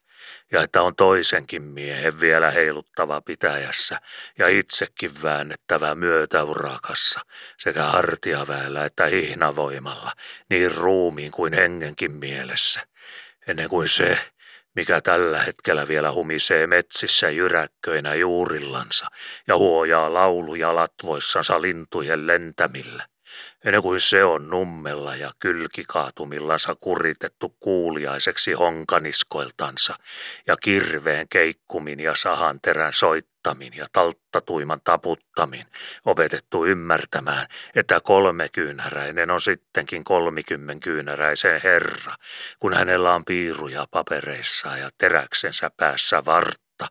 ja että on toisenkin miehen vielä heiluttava pitäjässä ja itsekin väännettävä myötäurakassa sekä hartiaväellä että hihnavoimalla, niin ruumiin kuin hengenkin mielessä, ennen kuin se, mikä tällä hetkellä vielä humisee metsissä jyräkköinä juurillansa ja huojaa lauluja latvoissansa lintujen lentämillä – ennen kuin se on nummella ja kylkikaatumillansa kuritettu kuuliaiseksi honkaniskoiltansa ja kirveen keikkumin ja sahanterän soittamin ja talttatuiman taputtamin opetettu ymmärtämään, että kolmekyynäräinen on sittenkin kolmikymmenkyynäräisen herra, kun hänellä on piiruja papereissa ja teräksensä päässä vartta,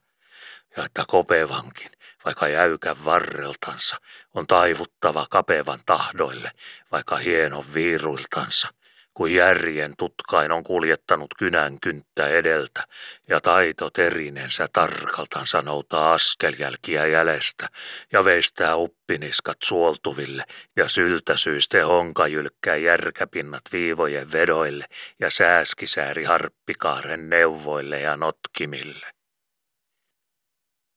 ja että kopevankin vaikka jäykän varreltansa, on taivuttava kapevan tahdoille, vaikka hienon viiruiltansa, kuin järjen tutkain on kuljettanut kynän kynttä edeltä, ja taito terinensä tarkaltansa noutaa askeljälkiä jäljestä, ja veistää uppiniskat suoltuville, ja syltäsyiste honkajylkkää järkäpinnat viivojen vedoille, ja sääskisääri harppikaaren neuvoille ja notkimille.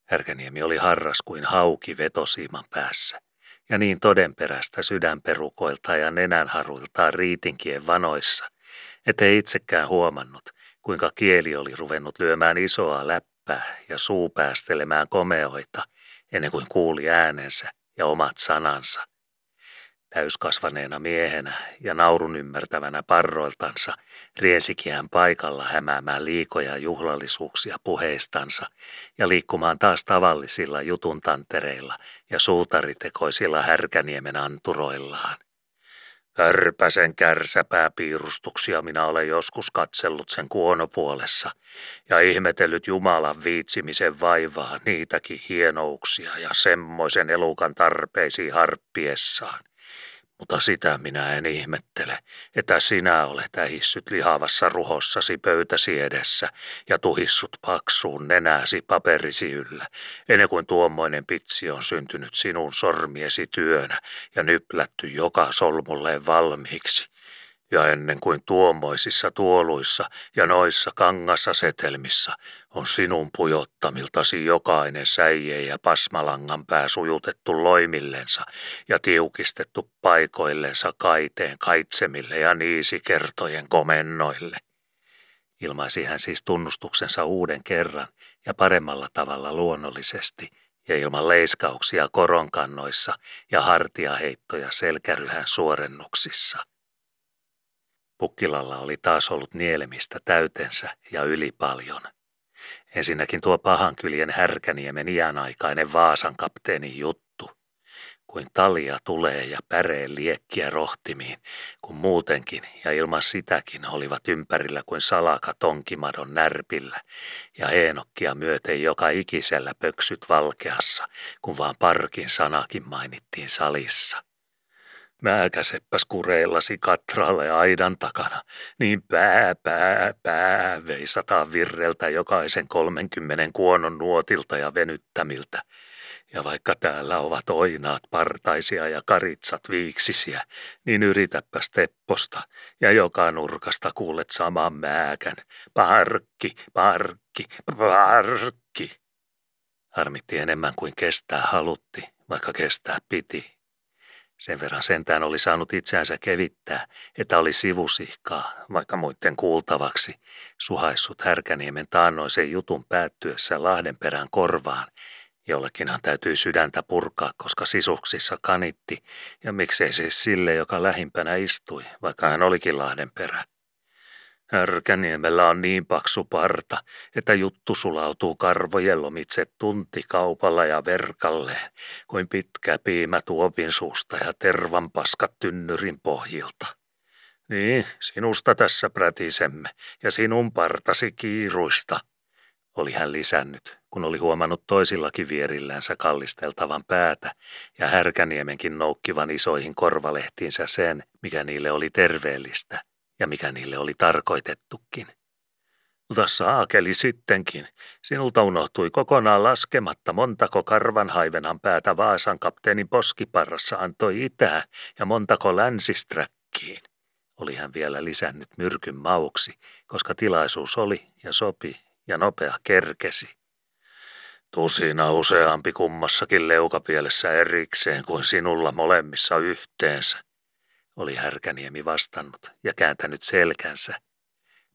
Härkäniemi oli harras kuin hauki vetosiiman päässä, ja niin todenperäistä sydänperukoilta ja nenänharuiltaan riitinkien vanoissa, ettei itsekään huomannut, kuinka kieli oli ruvennut lyömään isoa läppää ja suu päästelemään komeoita, ennen kuin kuuli äänensä ja omat sanansa. Täyskasvaneena miehenä ja naurun ymmärtävänä parroiltansa riesikin hän paikalla hämäämään liikoja juhlallisuuksia puheistansa ja liikkumaan taas tavallisilla jutuntantereilla ja suutaritekoisilla härkäniemen anturoillaan. Kärpäsen kärsäpääpiirustuksia minä olen joskus katsellut sen kuonopuolessa ja ihmetellyt Jumalan viitsimisen vaivaa niitäkin hienouksia ja semmoisen elukan tarpeisiin harppiessaan. Mutta sitä minä en ihmettele, että sinä olet ähissyt lihavassa ruhossasi pöytäsi edessä ja tuhissut paksuun nenäsi paperisi yllä, ennen kuin tuommoinen pitsi on syntynyt sinun sormiesi työnä ja nyplätty joka solmulleen valmiiksi. Ja ennen kuin tuommoisissa tuoluissa ja noissa kangassa setelmissä on sinun pujottamiltasi jokainen säije ja pasmalangan pää sujutettu loimillensa ja tiukistettu paikoillensa kaiteen kaitsemille ja niisikertojen komennoille. Ilmaisi hän siis tunnustuksensa uuden kerran ja paremmalla tavalla luonnollisesti ja ilman leiskauksia koronkannoissa ja hartiaheittoja selkäryhän suorennuksissa. Pukkilalla oli taas ollut nielemistä täytensä ja yli paljon. Ensinnäkin tuo pahankyljen härkäniemen iänaikainen Vaasan kapteenin juttu. Kuin talia tulee ja päreen liekkiä rohtimiin, kun muutenkin ja ilman sitäkin olivat ympärillä kuin salaka tonkimadon närpillä ja heenokkia myöten joka ikisellä pöksyt valkeassa, kun vaan parkin sanakin mainittiin salissa. Määkäseppäs kureillasi katralle aidan takana, niin pää, pää, pää veisataan virreltä jokaisen kolmenkymmenen kuonon nuotilta ja venyttämiltä. Ja vaikka täällä ovat oinaat partaisia ja karitsat viiksisiä, niin yritäpäs tepposta ja joka nurkasta kuulet saman määkän. Parkki, parkki, parkki. Harmitti enemmän kuin kestää halutti, vaikka kestää piti. Sen verran sentään oli saanut itseänsä kevittää, että oli sivusihkaa, vaikka muiden kuultavaksi, suhaissut Härkäniemen taannoisen jutun päättyessä Lahdenperän korvaan. Jollekinhan täytyy sydäntä purkaa, koska sisuksissa kanitti, ja miksei siis sille, joka lähimpänä istui, vaikka hän olikin Lahdenperä. Härkäniemellä on niin paksu parta, että juttu sulautuu karvojen lomitse tuntikaupalla ja verkalleen, kuin pitkä piimä tuovin suusta ja tervan paskat tynnyrin pohjilta. Niin, sinusta tässä prätisemme, ja sinun partasi kiiruista, oli hän lisännyt, kun oli huomannut toisillakin vierillänsä kallisteltavan päätä ja härkäniemenkin noukkivan isoihin korvalehtiinsä sen, mikä niille oli terveellistä – ja mikä niille oli tarkoitettukin. Mutta saakeli sittenkin. Sinulta unohtui kokonaan laskematta, montako karvanhaivenan päätä Vaasan kapteenin poskiparrassa antoi itään ja montako länsisträkkiin. Oli hän vielä lisännyt myrkyn mauksi, koska tilaisuus oli ja sopi ja nopea kerkesi. Tusina useampi kummassakin leukapielessä erikseen kuin sinulla molemmissa yhteensä oli Härkäniemi vastannut ja kääntänyt selkänsä.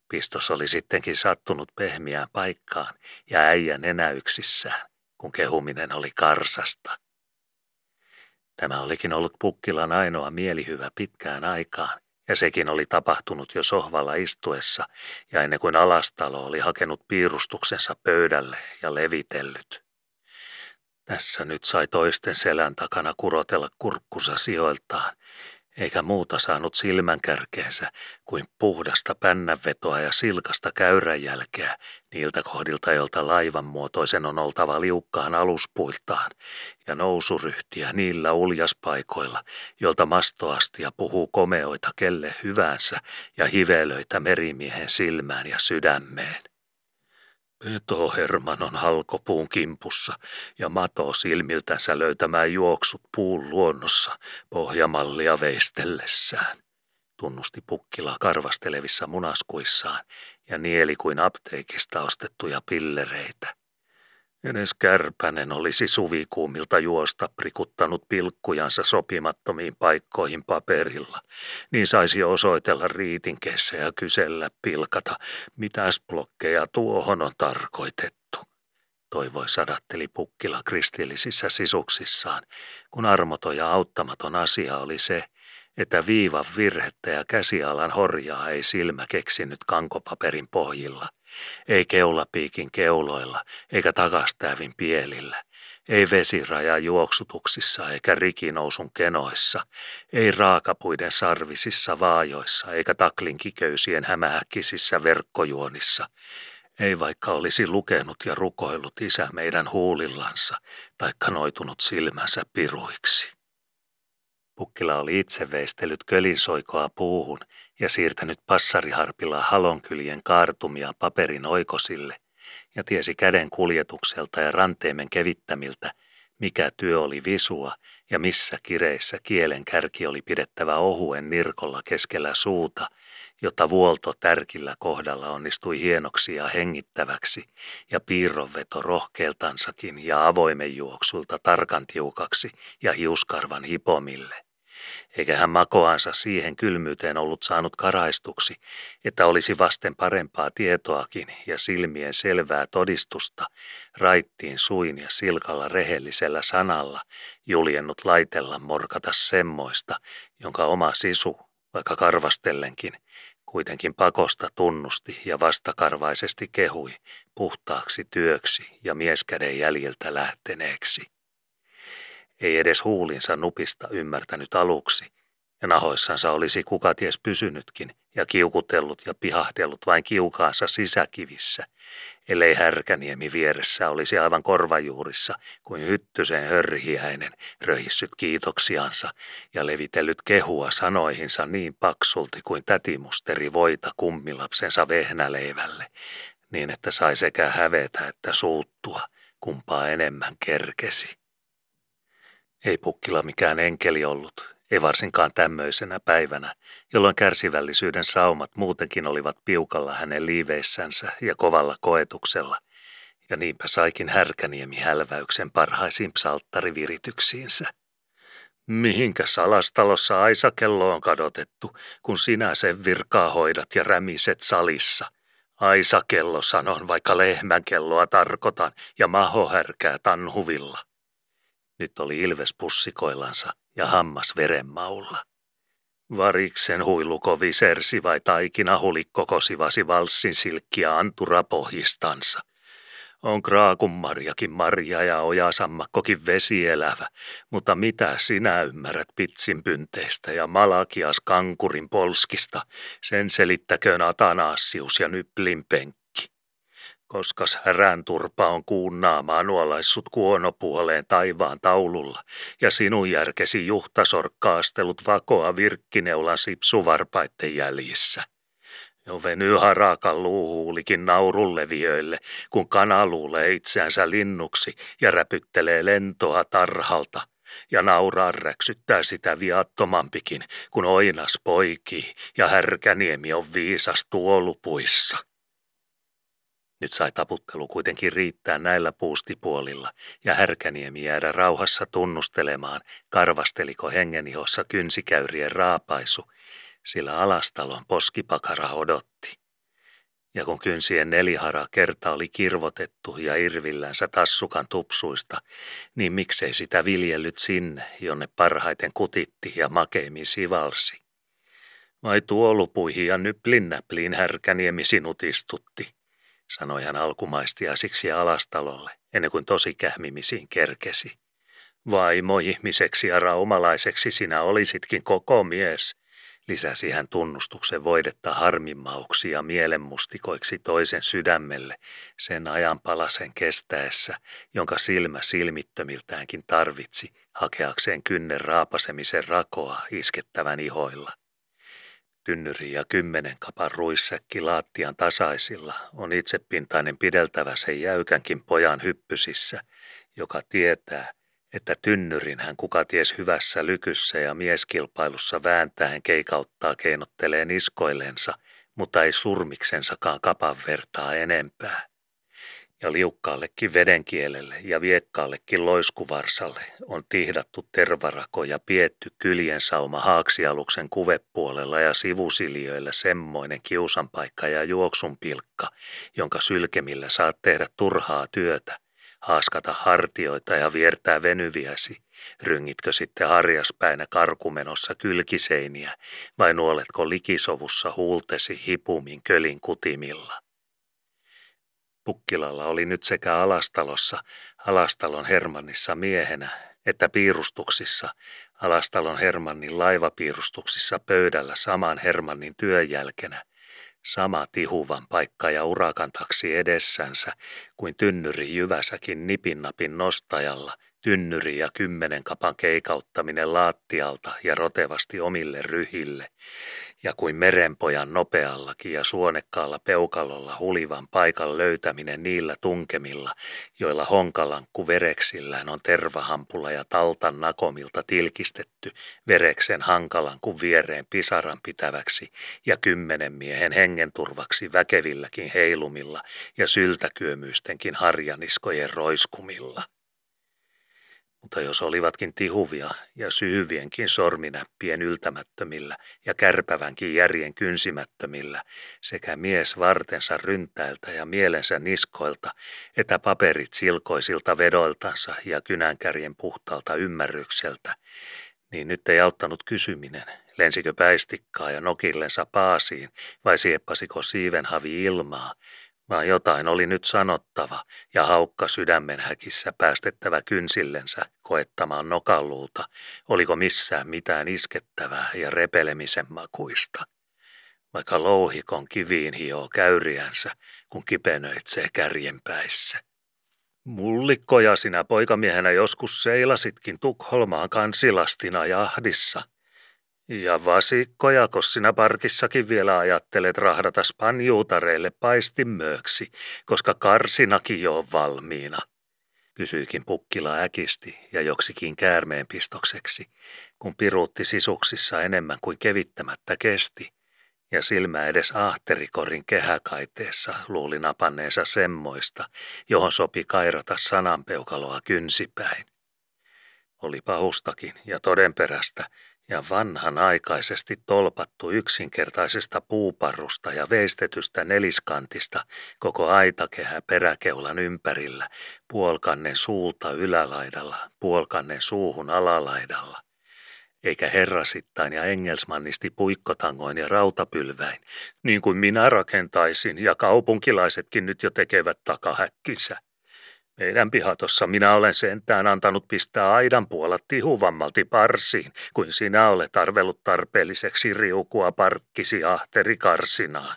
Pistos oli sittenkin sattunut pehmiään paikkaan ja äijän enäyksissään, kun kehuminen oli karsasta. Tämä olikin ollut Pukkilan ainoa mielihyvä pitkään aikaan, ja sekin oli tapahtunut jo sohvalla istuessa, ja ennen kuin alastalo oli hakenut piirustuksensa pöydälle ja levitellyt. Tässä nyt sai toisten selän takana kurotella kurkkusa sijoiltaan, eikä muuta saanut silmänkärkeensä kuin puhdasta pännänvetoa ja silkasta käyränjälkeä niiltä kohdilta, joilta laivan muotoisen on oltava liukkaan aluspuiltaan, ja nousuryhtiä niillä uljaspaikoilla, joilta mastoastia puhuu komeoita kelle hyvänsä ja hivelöitä merimiehen silmään ja sydämeen. Peto Herman on halkopuun kimpussa ja mato silmiltänsä löytämään juoksut puun luonnossa pohjamallia veistellessään. Tunnusti pukkila karvastelevissa munaskuissaan ja nieli kuin apteekista ostettuja pillereitä. Edes kärpänen olisi suvikuumilta juosta prikuttanut pilkkujansa sopimattomiin paikkoihin paperilla, niin saisi osoitella riitinkessä ja kysellä pilkata, mitäs blokkeja tuohon on tarkoitettu. Toivoi sadatteli pukkila kristillisissä sisuksissaan, kun armoton ja auttamaton asia oli se, että viivan virhettä ja käsialan horjaa ei silmä keksinyt kankopaperin pohjilla, ei keulapiikin keuloilla eikä takastävin pielillä, ei vesiraja juoksutuksissa eikä rikinousun kenoissa, ei raakapuiden sarvisissa vaajoissa eikä taklinkiköysien hämähäkkisissä verkkojuonissa, ei vaikka olisi lukenut ja rukoillut isä meidän huulillansa, taikka noitunut silmänsä piruiksi. Pukkila oli itse veistellyt kölinsoikoa puuhun ja siirtänyt passariharpilla halonkyljen kaartumia paperin oikosille ja tiesi käden kuljetukselta ja ranteemen kevittämiltä, mikä työ oli visua ja missä kireissä kielen kärki oli pidettävä ohuen nirkolla keskellä suuta, jotta vuolto tärkillä kohdalla onnistui hienoksi ja hengittäväksi, ja piirronveto rohkeeltansakin ja avoimen juoksulta tarkan tiukaksi ja hiuskarvan hipomille eikä hän makoansa siihen kylmyyteen ollut saanut karaistuksi, että olisi vasten parempaa tietoakin ja silmien selvää todistusta raittiin suin ja silkalla rehellisellä sanalla juljennut laitella morkata semmoista, jonka oma sisu, vaikka karvastellenkin, kuitenkin pakosta tunnusti ja vastakarvaisesti kehui puhtaaksi työksi ja mieskäden jäljiltä lähteneeksi. Ei edes huulinsa nupista ymmärtänyt aluksi, ja nahoissansa olisi kuka ties pysynytkin ja kiukutellut ja pihahdellut vain kiukaansa sisäkivissä, ellei härkäniemi vieressä olisi aivan korvajuurissa kuin hyttysen hörhiäinen röhissyt kiitoksiansa ja levitellyt kehua sanoihinsa niin paksulti kuin tätimusteri voita kummilapsensa vehnäleivälle, niin että sai sekä hävetä että suuttua, kumpaa enemmän kerkesi. Ei pukkila mikään enkeli ollut, ei varsinkaan tämmöisenä päivänä, jolloin kärsivällisyyden saumat muutenkin olivat piukalla hänen liiveissänsä ja kovalla koetuksella, ja niinpä saikin härkäniemi hälväyksen parhaisiin psalttarivirityksiinsä. Mihinkä salastalossa Aisakello on kadotettu, kun sinä sen virkaa hoidat ja rämiset salissa? Aisakello sanon, vaikka lehmänkelloa tarkoitan ja mahohärkää tanhuvilla. Nyt oli ilves pussikoillansa ja hammas verenmaulla. Variksen huiluko visersi vai taikina hulikko kosivasi valssin silkkiä antura pohjistansa. On kraakun marjakin marja ja ojasammakkokin vesielävä, mutta mitä sinä ymmärrät pitsin pynteistä ja malakias kankurin polskista, sen selittäköön Atanasius ja Nyplin penkki koskas härän turpa on kuunnaamaan nuolaissut kuonopuoleen taivaan taululla, ja sinun järkesi juhtasorkkaastelut vakoa virkkineulan sipsuvarpaitten jäljissä. Jo venyy harakan luuhuulikin naurulleviöille, kun kana luulee itseänsä linnuksi ja räpyttelee lentoa tarhalta, ja nauraa räksyttää sitä viattomampikin, kun oinas poikii ja härkäniemi on viisas tuolupuissa. Nyt sai taputtelu kuitenkin riittää näillä puustipuolilla ja härkäniemi jäädä rauhassa tunnustelemaan, karvasteliko hengenihossa kynsikäyrien raapaisu, sillä alastalon poskipakara odotti. Ja kun kynsien nelihara kerta oli kirvotettu ja irvillänsä tassukan tupsuista, niin miksei sitä viljellyt sinne, jonne parhaiten kutitti ja makeimmin sivalsi. Vai tuolupuihin ja nyplinnäpliin härkäniemi sinut istutti sanoi hän alkumaistiaisiksi alastalolle, ennen kuin tosi kähmimisiin kerkesi. Vaimo ihmiseksi ja raumalaiseksi sinä olisitkin koko mies, lisäsi hän tunnustuksen voidetta harmimauksi ja mielenmustikoiksi toisen sydämelle sen ajanpalasen kestäessä, jonka silmä silmittömiltäänkin tarvitsi hakeakseen kynnen raapasemisen rakoa iskettävän ihoilla. Tynnyri ja kymmenen kapan ruissäkki laattian tasaisilla on itsepintainen pideltävä sen jäykänkin pojan hyppysissä, joka tietää, että tynnyrin hän kuka ties hyvässä lykyssä ja mieskilpailussa vääntäen keikauttaa keinottelee niskoillensa, mutta ei surmiksensakaan kapan vertaa enempää ja liukkaallekin vedenkielelle ja viekkaallekin loiskuvarsalle on tihdattu tervarako ja pietty kyljen sauma haaksialuksen kuvepuolella ja sivusiljöillä semmoinen kiusanpaikka ja juoksunpilkka, jonka sylkemillä saat tehdä turhaa työtä, haaskata hartioita ja viertää venyviäsi, ryngitkö sitten harjaspäinä karkumenossa kylkiseiniä vai nuoletko likisovussa huultesi hipumin kölin kutimilla. Pukkilalla oli nyt sekä Alastalossa, Alastalon Hermannissa miehenä, että piirustuksissa, Alastalon Hermannin laivapiirustuksissa pöydällä saman Hermannin työjälkenä, sama tihuvan paikka ja urakan taksi edessänsä kuin tynnyri Jyväsäkin nipinnapin nostajalla, tynnyri ja kymmenen kapan keikauttaminen laattialta ja rotevasti omille ryhille, ja kuin merenpojan nopeallakin ja suonekkaalla peukalolla hulivan paikan löytäminen niillä tunkemilla, joilla honkalankku vereksillään on tervahampulla ja taltan nakomilta tilkistetty vereksen hankalankun viereen pisaran pitäväksi ja kymmenen miehen hengenturvaksi väkevilläkin heilumilla ja syltäkyömyystenkin harjaniskojen roiskumilla. Mutta jos olivatkin tihuvia ja syhyvienkin sorminäppien yltämättömillä ja kärpävänkin järjen kynsimättömillä sekä mies vartensa ryntäiltä ja mielensä niskoilta, että paperit silkoisilta vedoiltansa ja kynänkärjen puhtaalta ymmärrykseltä, niin nyt ei auttanut kysyminen, lensikö päistikkaa ja nokillensa paasiin vai sieppasiko siivenhavi ilmaa, vaan jotain oli nyt sanottava ja haukka sydämen häkissä päästettävä kynsillensä koettamaan nokalluuta, oliko missään mitään iskettävää ja repelemisen makuista. Vaikka louhikon kiviin hioo käyriänsä, kun kipenöitsee kärjenpäissä. Mullikkoja sinä poikamiehenä joskus seilasitkin Tukholmaan kansilastina jahdissa – ja vasikkoja, kun sinä parkissakin vielä ajattelet rahdata spanjuutareille paistimööksi, koska karsinakin jo on valmiina. Kysyikin pukkila äkisti ja joksikin käärmeen pistokseksi, kun piruutti sisuksissa enemmän kuin kevittämättä kesti, ja silmä edes ahterikorin kehäkaiteessa luuli napanneensa semmoista, johon sopi kairata sananpeukaloa kynsipäin. Oli pahustakin ja todenperästä, ja vanhanaikaisesti tolpattu yksinkertaisesta puuparrusta ja veistetystä neliskantista koko aitakehä peräkeulan ympärillä, puolkannen suulta ylälaidalla, puolkannen suuhun alalaidalla. Eikä herrasittain ja engelsmannisti puikkotangoin ja rautapylväin, niin kuin minä rakentaisin ja kaupunkilaisetkin nyt jo tekevät takahäkkinsä. Meidän pihatossa minä olen sentään antanut pistää aidan puola tihuvammalti parsiin, kuin sinä olet arvellut tarpeelliseksi riukua parkkisi ahteri karsinaan.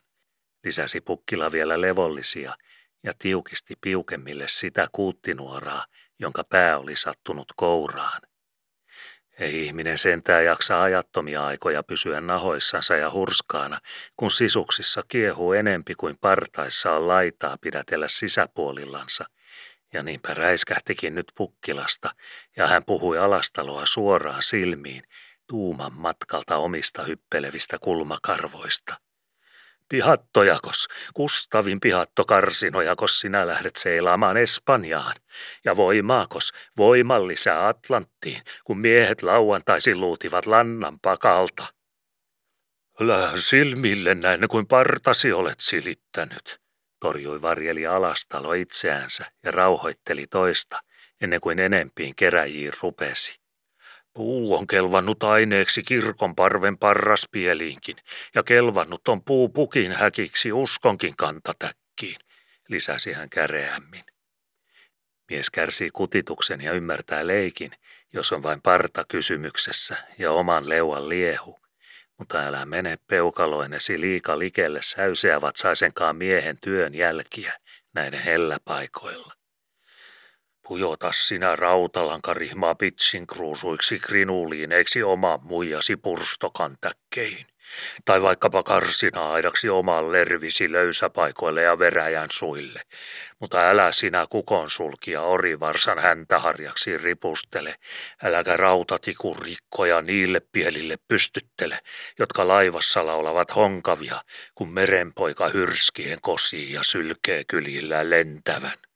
Lisäsi pukkila vielä levollisia ja tiukisti piukemmille sitä kuuttinuoraa, jonka pää oli sattunut kouraan. Ei ihminen sentään jaksa ajattomia aikoja pysyä nahoissansa ja hurskaana, kun sisuksissa kiehuu enempi kuin partaissa on laitaa pidätellä sisäpuolillansa – ja niinpä räiskähtikin nyt pukkilasta, ja hän puhui alastaloa suoraan silmiin, tuuman matkalta omista hyppelevistä kulmakarvoista. Pihattojakos, Kustavin pihattokarsinojakos sinä lähdet seilaamaan Espanjaan. Ja voimaakos, voimallisää Atlanttiin, kun miehet lauantaisin luutivat lannan pakalta. Älä silmille näin kuin partasi olet silittänyt torjui varjeli alastalo itseänsä ja rauhoitteli toista, ennen kuin enempiin keräjiin rupesi. Puu on kelvannut aineeksi kirkon parven parraspieliinkin, ja kelvannut on puu pukin häkiksi uskonkin kantatäkkiin, lisäsi hän käreämmin. Mies kärsii kutituksen ja ymmärtää leikin, jos on vain parta kysymyksessä ja oman leuan liehu, mutta älä mene peukaloinesi liika likelle säyseä vatsaisenkaan miehen työn jälkiä näiden helläpaikoilla. Pujota sinä rautalankarihmaa pitsin kruusuiksi krinuliineiksi oma muijasi purstokan täkkeihin tai vaikkapa karsina-aidaksi oman lervisi löysäpaikoille ja veräjän suille. Mutta älä sinä kukon sulkia orivarsan häntäharjaksi ripustele, äläkä rautatikun rikkoja niille pielille pystyttele, jotka laivassa laulavat honkavia, kun merenpoika hyrskien kosii ja sylkee kylillä lentävän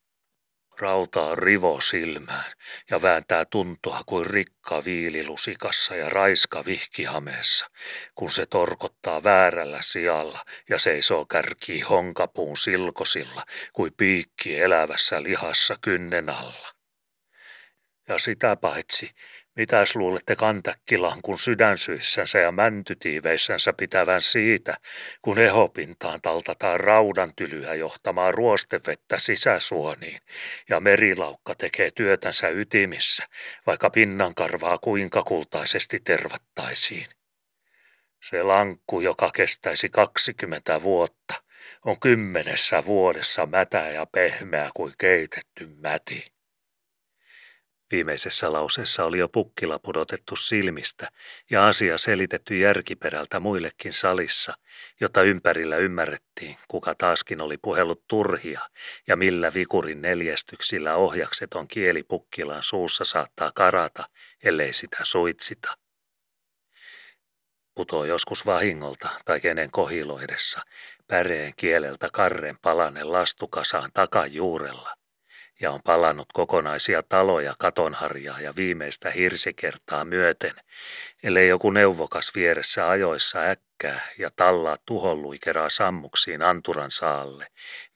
rautaa rivo silmään ja vääntää tuntoa kuin rikka viililusikassa ja raiska vihkihameessa, kun se torkottaa väärällä sijalla ja seisoo kärkii honkapuun silkosilla kuin piikki elävässä lihassa kynnen alla. Ja sitä paitsi Mitäs luulette kun sydänsyissänsä ja mäntytiiveissänsä pitävän siitä, kun ehopintaan taltataan raudantylyä johtamaan ruostevettä sisäsuoniin, ja merilaukka tekee työtänsä ytimissä, vaikka pinnankarvaa kuinka kultaisesti tervattaisiin. Se lankku, joka kestäisi 20 vuotta, on kymmenessä vuodessa mätä ja pehmeä kuin keitetty mäti. Viimeisessä lauseessa oli jo pukkila pudotettu silmistä ja asia selitetty järkiperältä muillekin salissa, jotta ympärillä ymmärrettiin, kuka taaskin oli puhellut turhia ja millä vikurin neljästyksillä ohjakseton kieli pukkilan suussa saattaa karata, ellei sitä suitsita. Putoo joskus vahingolta tai kenen kohiloidessa, päreen kieleltä karren palanen lastukasaan takajuurella – ja on palannut kokonaisia taloja katonharjaa ja viimeistä hirsikertaa myöten, ellei joku neuvokas vieressä ajoissa äkkää ja tallaa tuhonluikeraa sammuksiin anturan saalle,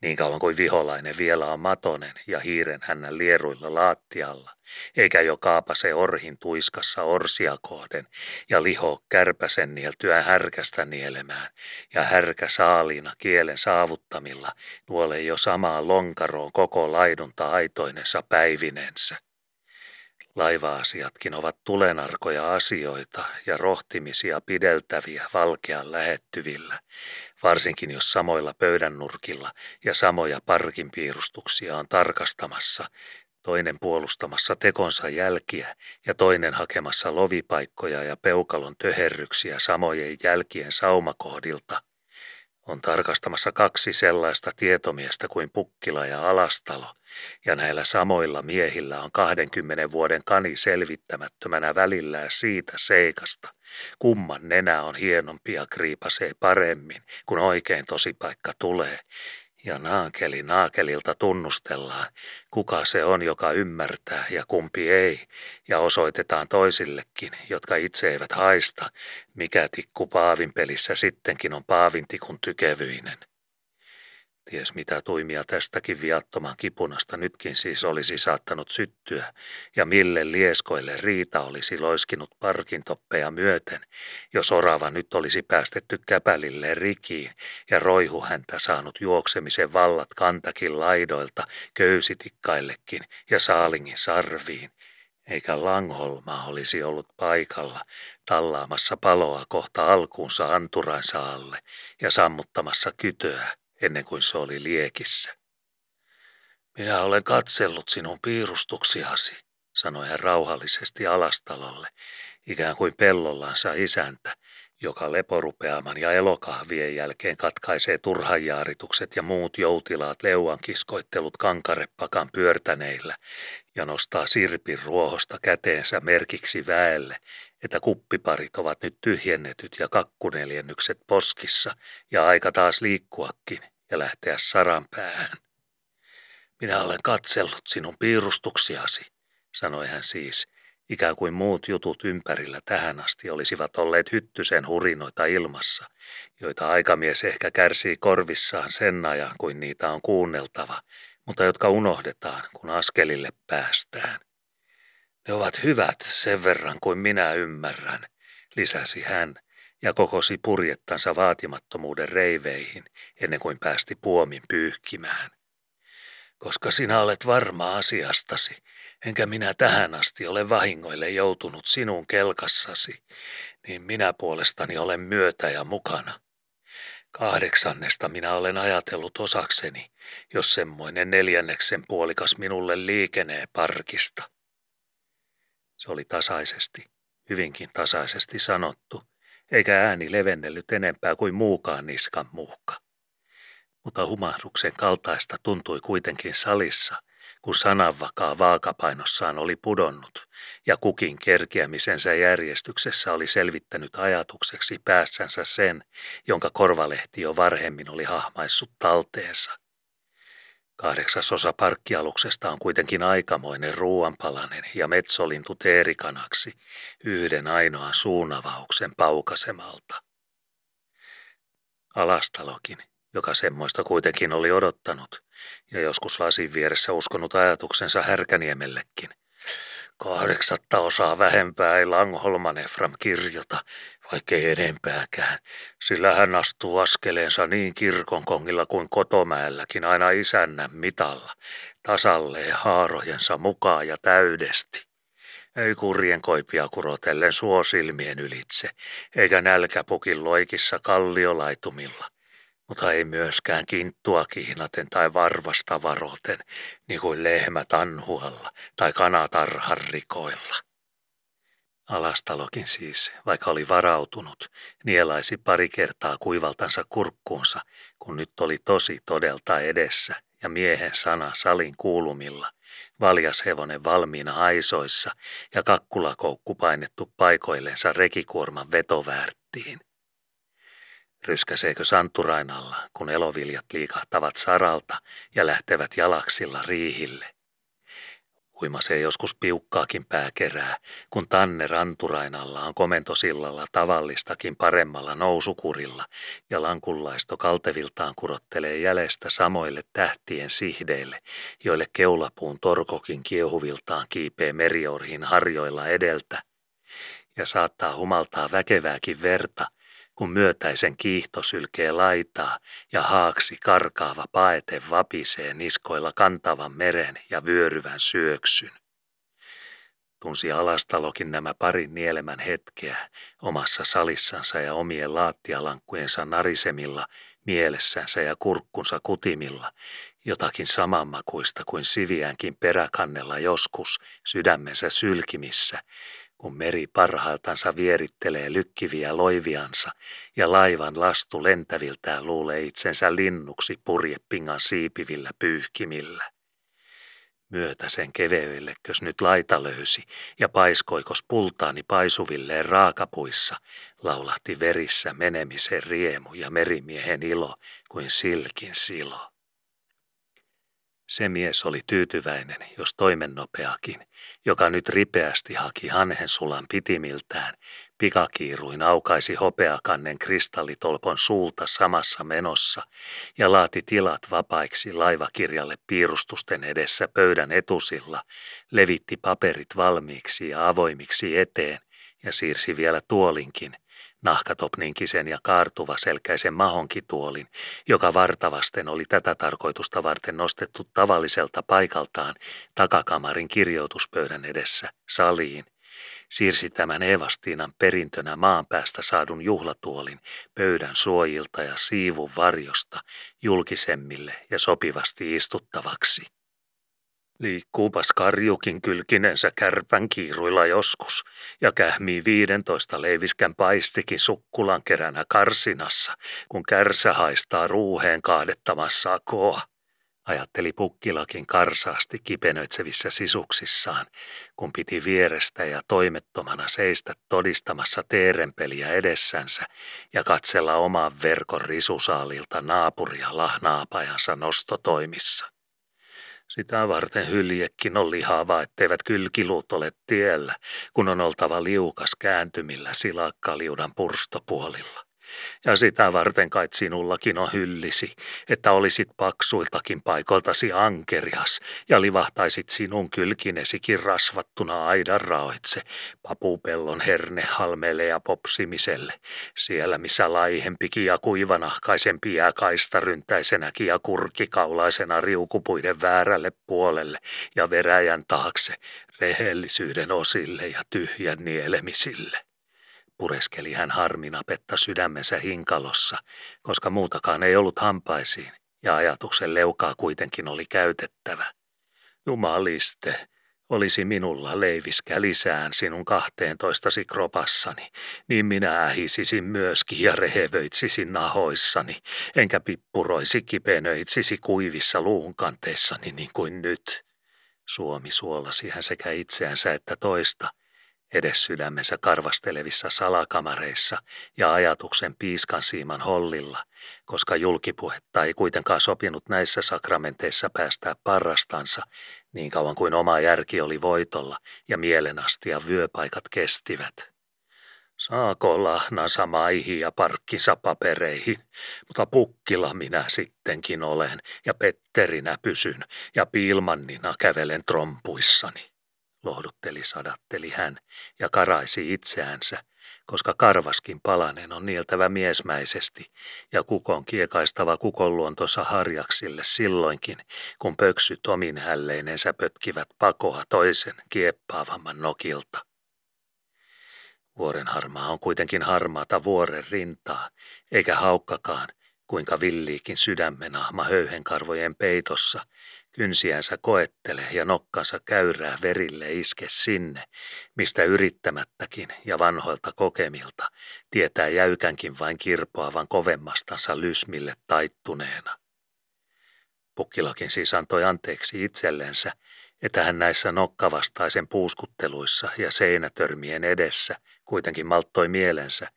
niin kauan kuin viholainen vielä on matonen ja hiiren hännän lieruilla laattialla, eikä jo kaapase orhin tuiskassa orsia kohden ja liho kärpäsen nieltyä härkästä nielemään ja härkä saaliina kielen saavuttamilla nuole jo samaan lonkaroon koko laidunta aitoinensa päivinensä. Laiva-asiatkin ovat tulenarkoja asioita ja rohtimisia pideltäviä valkean lähettyvillä, varsinkin jos samoilla pöydän nurkilla ja samoja parkinpiirustuksia on tarkastamassa, toinen puolustamassa tekonsa jälkiä ja toinen hakemassa lovipaikkoja ja peukalon töherryksiä samojen jälkien saumakohdilta, on tarkastamassa kaksi sellaista tietomiestä kuin Pukkila ja Alastalo, ja näillä samoilla miehillä on 20 vuoden kani selvittämättömänä välillään siitä seikasta, kumman nenä on hienompi ja kriipasee paremmin, kun oikein tosipaikka tulee, ja naakeli naakelilta tunnustellaan, kuka se on, joka ymmärtää ja kumpi ei, ja osoitetaan toisillekin, jotka itse eivät haista, mikä tikku paavin pelissä sittenkin on paavintikun tykevyinen. Ties mitä tuimia tästäkin viattoman kipunasta nytkin siis olisi saattanut syttyä, ja mille lieskoille riita olisi loiskinut parkin toppeja myöten, jos orava nyt olisi päästetty käpälille rikiin ja roihu häntä saanut juoksemisen vallat kantakin laidoilta köysitikkaillekin ja saalingin sarviin, eikä Langholma olisi ollut paikalla tallaamassa paloa kohta alkuunsa anturainsa alle ja sammuttamassa kytöä ennen kuin se oli liekissä. Minä olen katsellut sinun piirustuksiasi, sanoi hän rauhallisesti alastalolle, ikään kuin pellollansa isäntä, joka leporupeaman ja elokahvien jälkeen katkaisee turhanjaaritukset ja muut joutilaat leuan kiskoittelut kankarepakan pyörtäneillä ja nostaa sirpin ruohosta käteensä merkiksi väelle, että kuppiparit ovat nyt tyhjennetyt ja kakkuneljennykset poskissa ja aika taas liikkuakin ja lähteä saran päähän. Minä olen katsellut sinun piirustuksiasi, sanoi hän siis, ikään kuin muut jutut ympärillä tähän asti olisivat olleet hyttysen hurinoita ilmassa, joita aikamies ehkä kärsii korvissaan sen ajan, kuin niitä on kuunneltava, mutta jotka unohdetaan, kun askelille päästään. Ne ovat hyvät sen verran kuin minä ymmärrän, lisäsi hän ja kokosi purjettansa vaatimattomuuden reiveihin ennen kuin päästi puomin pyyhkimään. Koska sinä olet varma asiastasi, enkä minä tähän asti ole vahingoille joutunut sinun kelkassasi, niin minä puolestani olen myötä ja mukana. Kahdeksannesta minä olen ajatellut osakseni, jos semmoinen neljänneksen puolikas minulle liikenee parkista. Se oli tasaisesti, hyvinkin tasaisesti sanottu, eikä ääni levennellyt enempää kuin muukaan niskan muhka. Mutta humahduksen kaltaista tuntui kuitenkin salissa, kun sananvakaa vaakapainossaan oli pudonnut ja kukin kerkiämisensä järjestyksessä oli selvittänyt ajatukseksi päässänsä sen, jonka korvalehti jo varhemmin oli hahmaissut talteensa – Kahdeksasosa parkkialuksesta on kuitenkin aikamoinen ruuanpalanen ja metsolintu teerikanaksi yhden ainoan suunavauksen paukasemalta. Alastalokin, joka semmoista kuitenkin oli odottanut ja joskus lasin vieressä uskonut ajatuksensa Härkäniemellekin, Kahdeksatta osaa vähempää ei Langholman Efram kirjota, vaikkei enempääkään, sillä hän astuu askeleensa niin kirkonkongilla kuin kotomäelläkin aina isännän mitalla, tasalleen haarojensa mukaan ja täydesti. Ei kurjen koipia kurotellen suosilmien ylitse, eikä nälkäpukin loikissa kalliolaitumilla, mutta ei myöskään kinttua kihnaten tai varvasta varoten, niin kuin lehmä tanhualla tai kanatarhan rikoilla. Alastalokin siis, vaikka oli varautunut, nielaisi pari kertaa kuivaltansa kurkkuunsa, kun nyt oli tosi todelta edessä ja miehen sana salin kuulumilla, valjas hevonen valmiina aisoissa ja kakkulakoukku painettu paikoillensa rekikuorman vetoväärttiin. Ryskäseekö Santturainalla, kun eloviljat liikahtavat saralta ja lähtevät jalaksilla riihille? Huimasee joskus piukkaakin pääkerää, kun Tanne Ranturainalla on komentosillalla tavallistakin paremmalla nousukurilla ja lankunlaisto kalteviltaan kurottelee jäljestä samoille tähtien sihdeille, joille keulapuun torkokin kiehuviltaan kiipee meriorhin harjoilla edeltä. Ja saattaa humaltaa väkevääkin verta, kun myötäisen kiihto sylkee laitaa ja haaksi karkaava paete vapisee niskoilla kantavan meren ja vyöryvän syöksyn. Tunsi alastalokin nämä parin nielemän hetkeä omassa salissansa ja omien laattialankkujensa narisemilla, mielessänsä ja kurkkunsa kutimilla, jotakin samanmakuista kuin siviänkin peräkannella joskus sydämensä sylkimissä, kun meri parhailtansa vierittelee lykkiviä loiviansa ja laivan lastu lentäviltään luulee itsensä linnuksi purjepingan siipivillä pyyhkimillä. Myötä sen keveyllekös nyt laita löysi ja paiskoikos pultaani paisuvilleen raakapuissa, laulahti verissä menemisen riemu ja merimiehen ilo kuin silkin silo. Se mies oli tyytyväinen, jos toimen nopeakin, joka nyt ripeästi haki hanhensulan pitimiltään, pikakiiruin aukaisi hopeakannen kristallitolpon suulta samassa menossa ja laati tilat vapaiksi laivakirjalle piirustusten edessä pöydän etusilla, levitti paperit valmiiksi ja avoimiksi eteen ja siirsi vielä tuolinkin – nahkatopninkisen ja kaartuva selkäisen mahonkituolin, joka vartavasten oli tätä tarkoitusta varten nostettu tavalliselta paikaltaan takakamarin kirjoituspöydän edessä saliin, siirsi tämän Evastiinan perintönä maan päästä saadun juhlatuolin pöydän suojilta ja siivun varjosta julkisemmille ja sopivasti istuttavaksi. Liikkuupas karjukin kylkinensä kärpän kiiruilla joskus ja kähmii viidentoista leiviskän paistikin sukkulan keränä karsinassa, kun kärsä haistaa ruuheen kaadettamassa koa. Ajatteli pukkilakin karsaasti kipenöitsevissä sisuksissaan, kun piti vierestä ja toimettomana seistä todistamassa teerenpeliä edessänsä ja katsella oman verkon risusaalilta naapuria lahnaapajansa nostotoimissa. Sitä varten hyljekin on lihava, etteivät kylkiluut ole tiellä, kun on oltava liukas kääntymillä silakkaliudan purstopuolilla. Ja sitä varten kai sinullakin on hyllisi, että olisit paksuiltakin paikoiltasi ankerias ja livahtaisit sinun kylkinesikin rasvattuna aidan raoitse, papupellon herne halmeelle ja popsimiselle, siellä missä laihempikin ja kuivanahkaisempi jää kaistaryntäisenäkin ja kurkikaulaisena riukupuiden väärälle puolelle ja veräjän taakse, rehellisyyden osille ja tyhjän nielemisille. Pureskeli hän harminapetta sydämensä hinkalossa, koska muutakaan ei ollut hampaisiin, ja ajatuksen leukaa kuitenkin oli käytettävä. Jumaliste, olisi minulla leiviskä lisään sinun kahteentoistasi kropassani, niin minä ähisisin myöskin ja rehevöitsisin nahoissani, enkä pippuroisi kipenöitsisi kuivissa luunkanteissani niin kuin nyt. Suomi suolasi hän sekä itseänsä että toista, edes sydämensä karvastelevissa salakamareissa ja ajatuksen piiskan siiman hollilla, koska julkipuhetta ei kuitenkaan sopinut näissä sakramenteissa päästää parrastansa niin kauan kuin oma järki oli voitolla ja mielenastia vyöpaikat kestivät. Saako lahnansa maihin ja parkkinsa papereihin, mutta pukkila minä sittenkin olen ja Petterinä pysyn ja piilmannina kävelen trompuissani lohdutteli sadatteli hän ja karaisi itseänsä, koska karvaskin palanen on nieltävä miesmäisesti ja kukon kiekaistava kukonluontonsa harjaksille silloinkin, kun pöksyt omin hälleinensä pötkivät pakoa toisen kieppaavamman nokilta. Vuoren harmaa on kuitenkin harmaata vuoren rintaa, eikä haukkakaan, kuinka villiikin sydämenahma höyhenkarvojen peitossa kynsiänsä koettelee ja nokkansa käyrää verille iske sinne, mistä yrittämättäkin ja vanhoilta kokemilta tietää jäykänkin vain kirpoavan kovemmastansa lysmille taittuneena. Pukkilakin siis antoi anteeksi itsellensä, että hän näissä nokkavastaisen puuskutteluissa ja seinätörmien edessä kuitenkin malttoi mielensä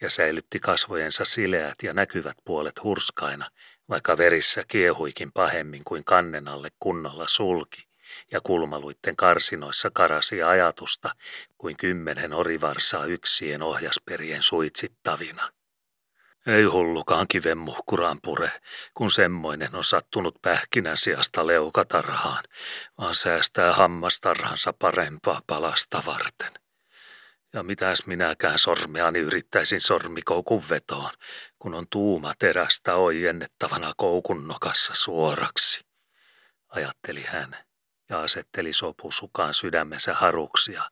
ja säilytti kasvojensa sileät ja näkyvät puolet hurskaina, vaikka verissä kiehuikin pahemmin kuin kannen alle kunnolla sulki ja kulmaluitten karsinoissa karasi ajatusta kuin kymmenen orivarsaa yksien ohjasperien suitsittavina. Ei hullukaan kiven muhkuraan pure, kun semmoinen on sattunut pähkinän sijasta leukatarhaan, vaan säästää hammastarhansa parempaa palasta varten. Ja mitäs minäkään sormeani yrittäisin sormikoukun vetoon, kun on tuuma terästä ojennettavana koukun nokassa suoraksi, ajatteli hän ja asetteli sopusukaan sydämensä haruksia,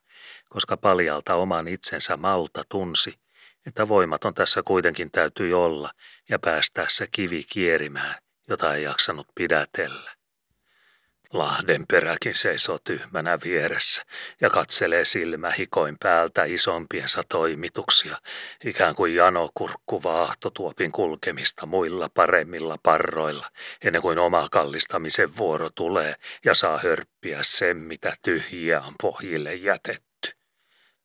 koska paljalta oman itsensä malta tunsi – että voimaton tässä kuitenkin täytyy olla ja päästää se kivi kierimään, jota ei jaksanut pidätellä. Lahden peräkin seisoo tyhmänä vieressä ja katselee silmä hikoin päältä isompiensa toimituksia, ikään kuin Jano kurkku vaahtotuopin kulkemista muilla paremmilla parroilla, ennen kuin oma kallistamisen vuoro tulee ja saa hörppiä sen, mitä tyhjiä on pohjille jätetty.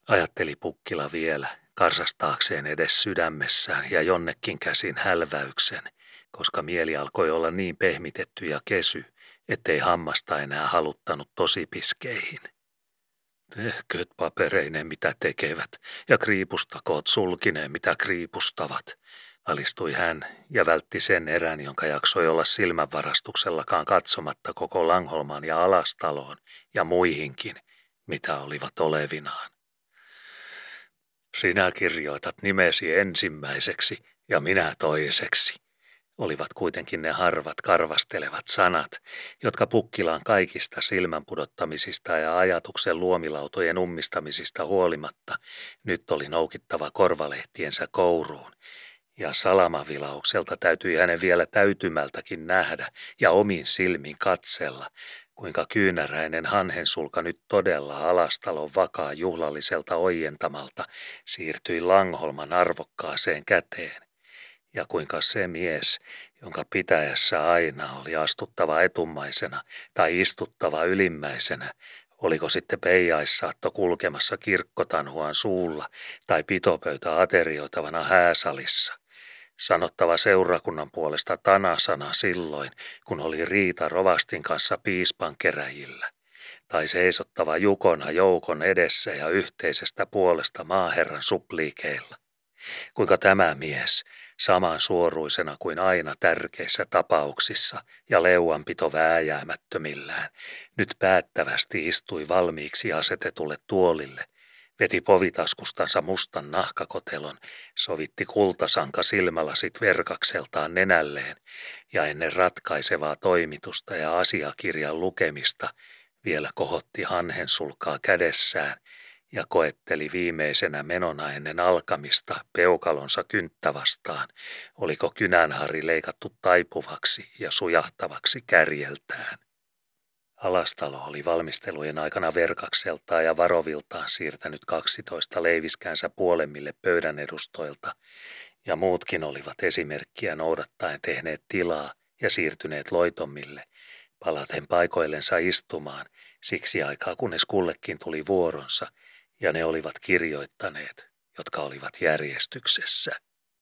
Ajatteli Pukkila vielä karsastaakseen edes sydämessään ja jonnekin käsin hälväyksen, koska mieli alkoi olla niin pehmitetty ja kesy, ettei hammasta enää haluttanut tosipiskeihin. Tehkööt papereinen mitä tekevät ja kriipustakoot sulkineen mitä kriipustavat, alistui hän ja vältti sen erän, jonka jaksoi olla silmänvarastuksellakaan katsomatta koko Langholman ja Alastaloon ja muihinkin, mitä olivat olevinaan. Sinä kirjoitat nimesi ensimmäiseksi ja minä toiseksi, olivat kuitenkin ne harvat karvastelevat sanat, jotka Pukkilaan kaikista silmänpudottamisista ja ajatuksen luomilautojen ummistamisista huolimatta nyt oli noukittava korvalehtiensä kouruun, ja salamavilaukselta täytyi hänen vielä täytymältäkin nähdä ja omin silmin katsella, kuinka kyynäräinen hanhensulka nyt todella alastalon vakaa juhlalliselta ojentamalta siirtyi Langholman arvokkaaseen käteen, ja kuinka se mies, jonka pitäjässä aina oli astuttava etumaisena tai istuttava ylimmäisenä, oliko sitten peijaissaatto kulkemassa kirkkotanhuan suulla tai pitopöytä aterioitavana hääsalissa, sanottava seurakunnan puolesta tanasana silloin, kun oli riita rovastin kanssa piispan keräjillä, tai seisottava jukona joukon edessä ja yhteisestä puolesta maaherran supliikeilla. Kuinka tämä mies, saman suoruisena kuin aina tärkeissä tapauksissa ja leuanpito vääjäämättömillään, nyt päättävästi istui valmiiksi asetetulle tuolille veti povitaskustansa mustan nahkakotelon, sovitti kultasanka silmälasit verkakseltaan nenälleen ja ennen ratkaisevaa toimitusta ja asiakirjan lukemista vielä kohotti hanhen sulkaa kädessään ja koetteli viimeisenä menona ennen alkamista peukalonsa kynttä vastaan, oliko kynänhari leikattu taipuvaksi ja sujahtavaksi kärjeltään. Alastalo oli valmistelujen aikana verkakseltaan ja varoviltaan siirtänyt 12 leiviskäänsä puolemmille pöydän edustoilta, ja muutkin olivat esimerkkiä noudattaen tehneet tilaa ja siirtyneet loitommille, palaten paikoillensa istumaan, siksi aikaa kunnes kullekin tuli vuoronsa, ja ne olivat kirjoittaneet, jotka olivat järjestyksessä.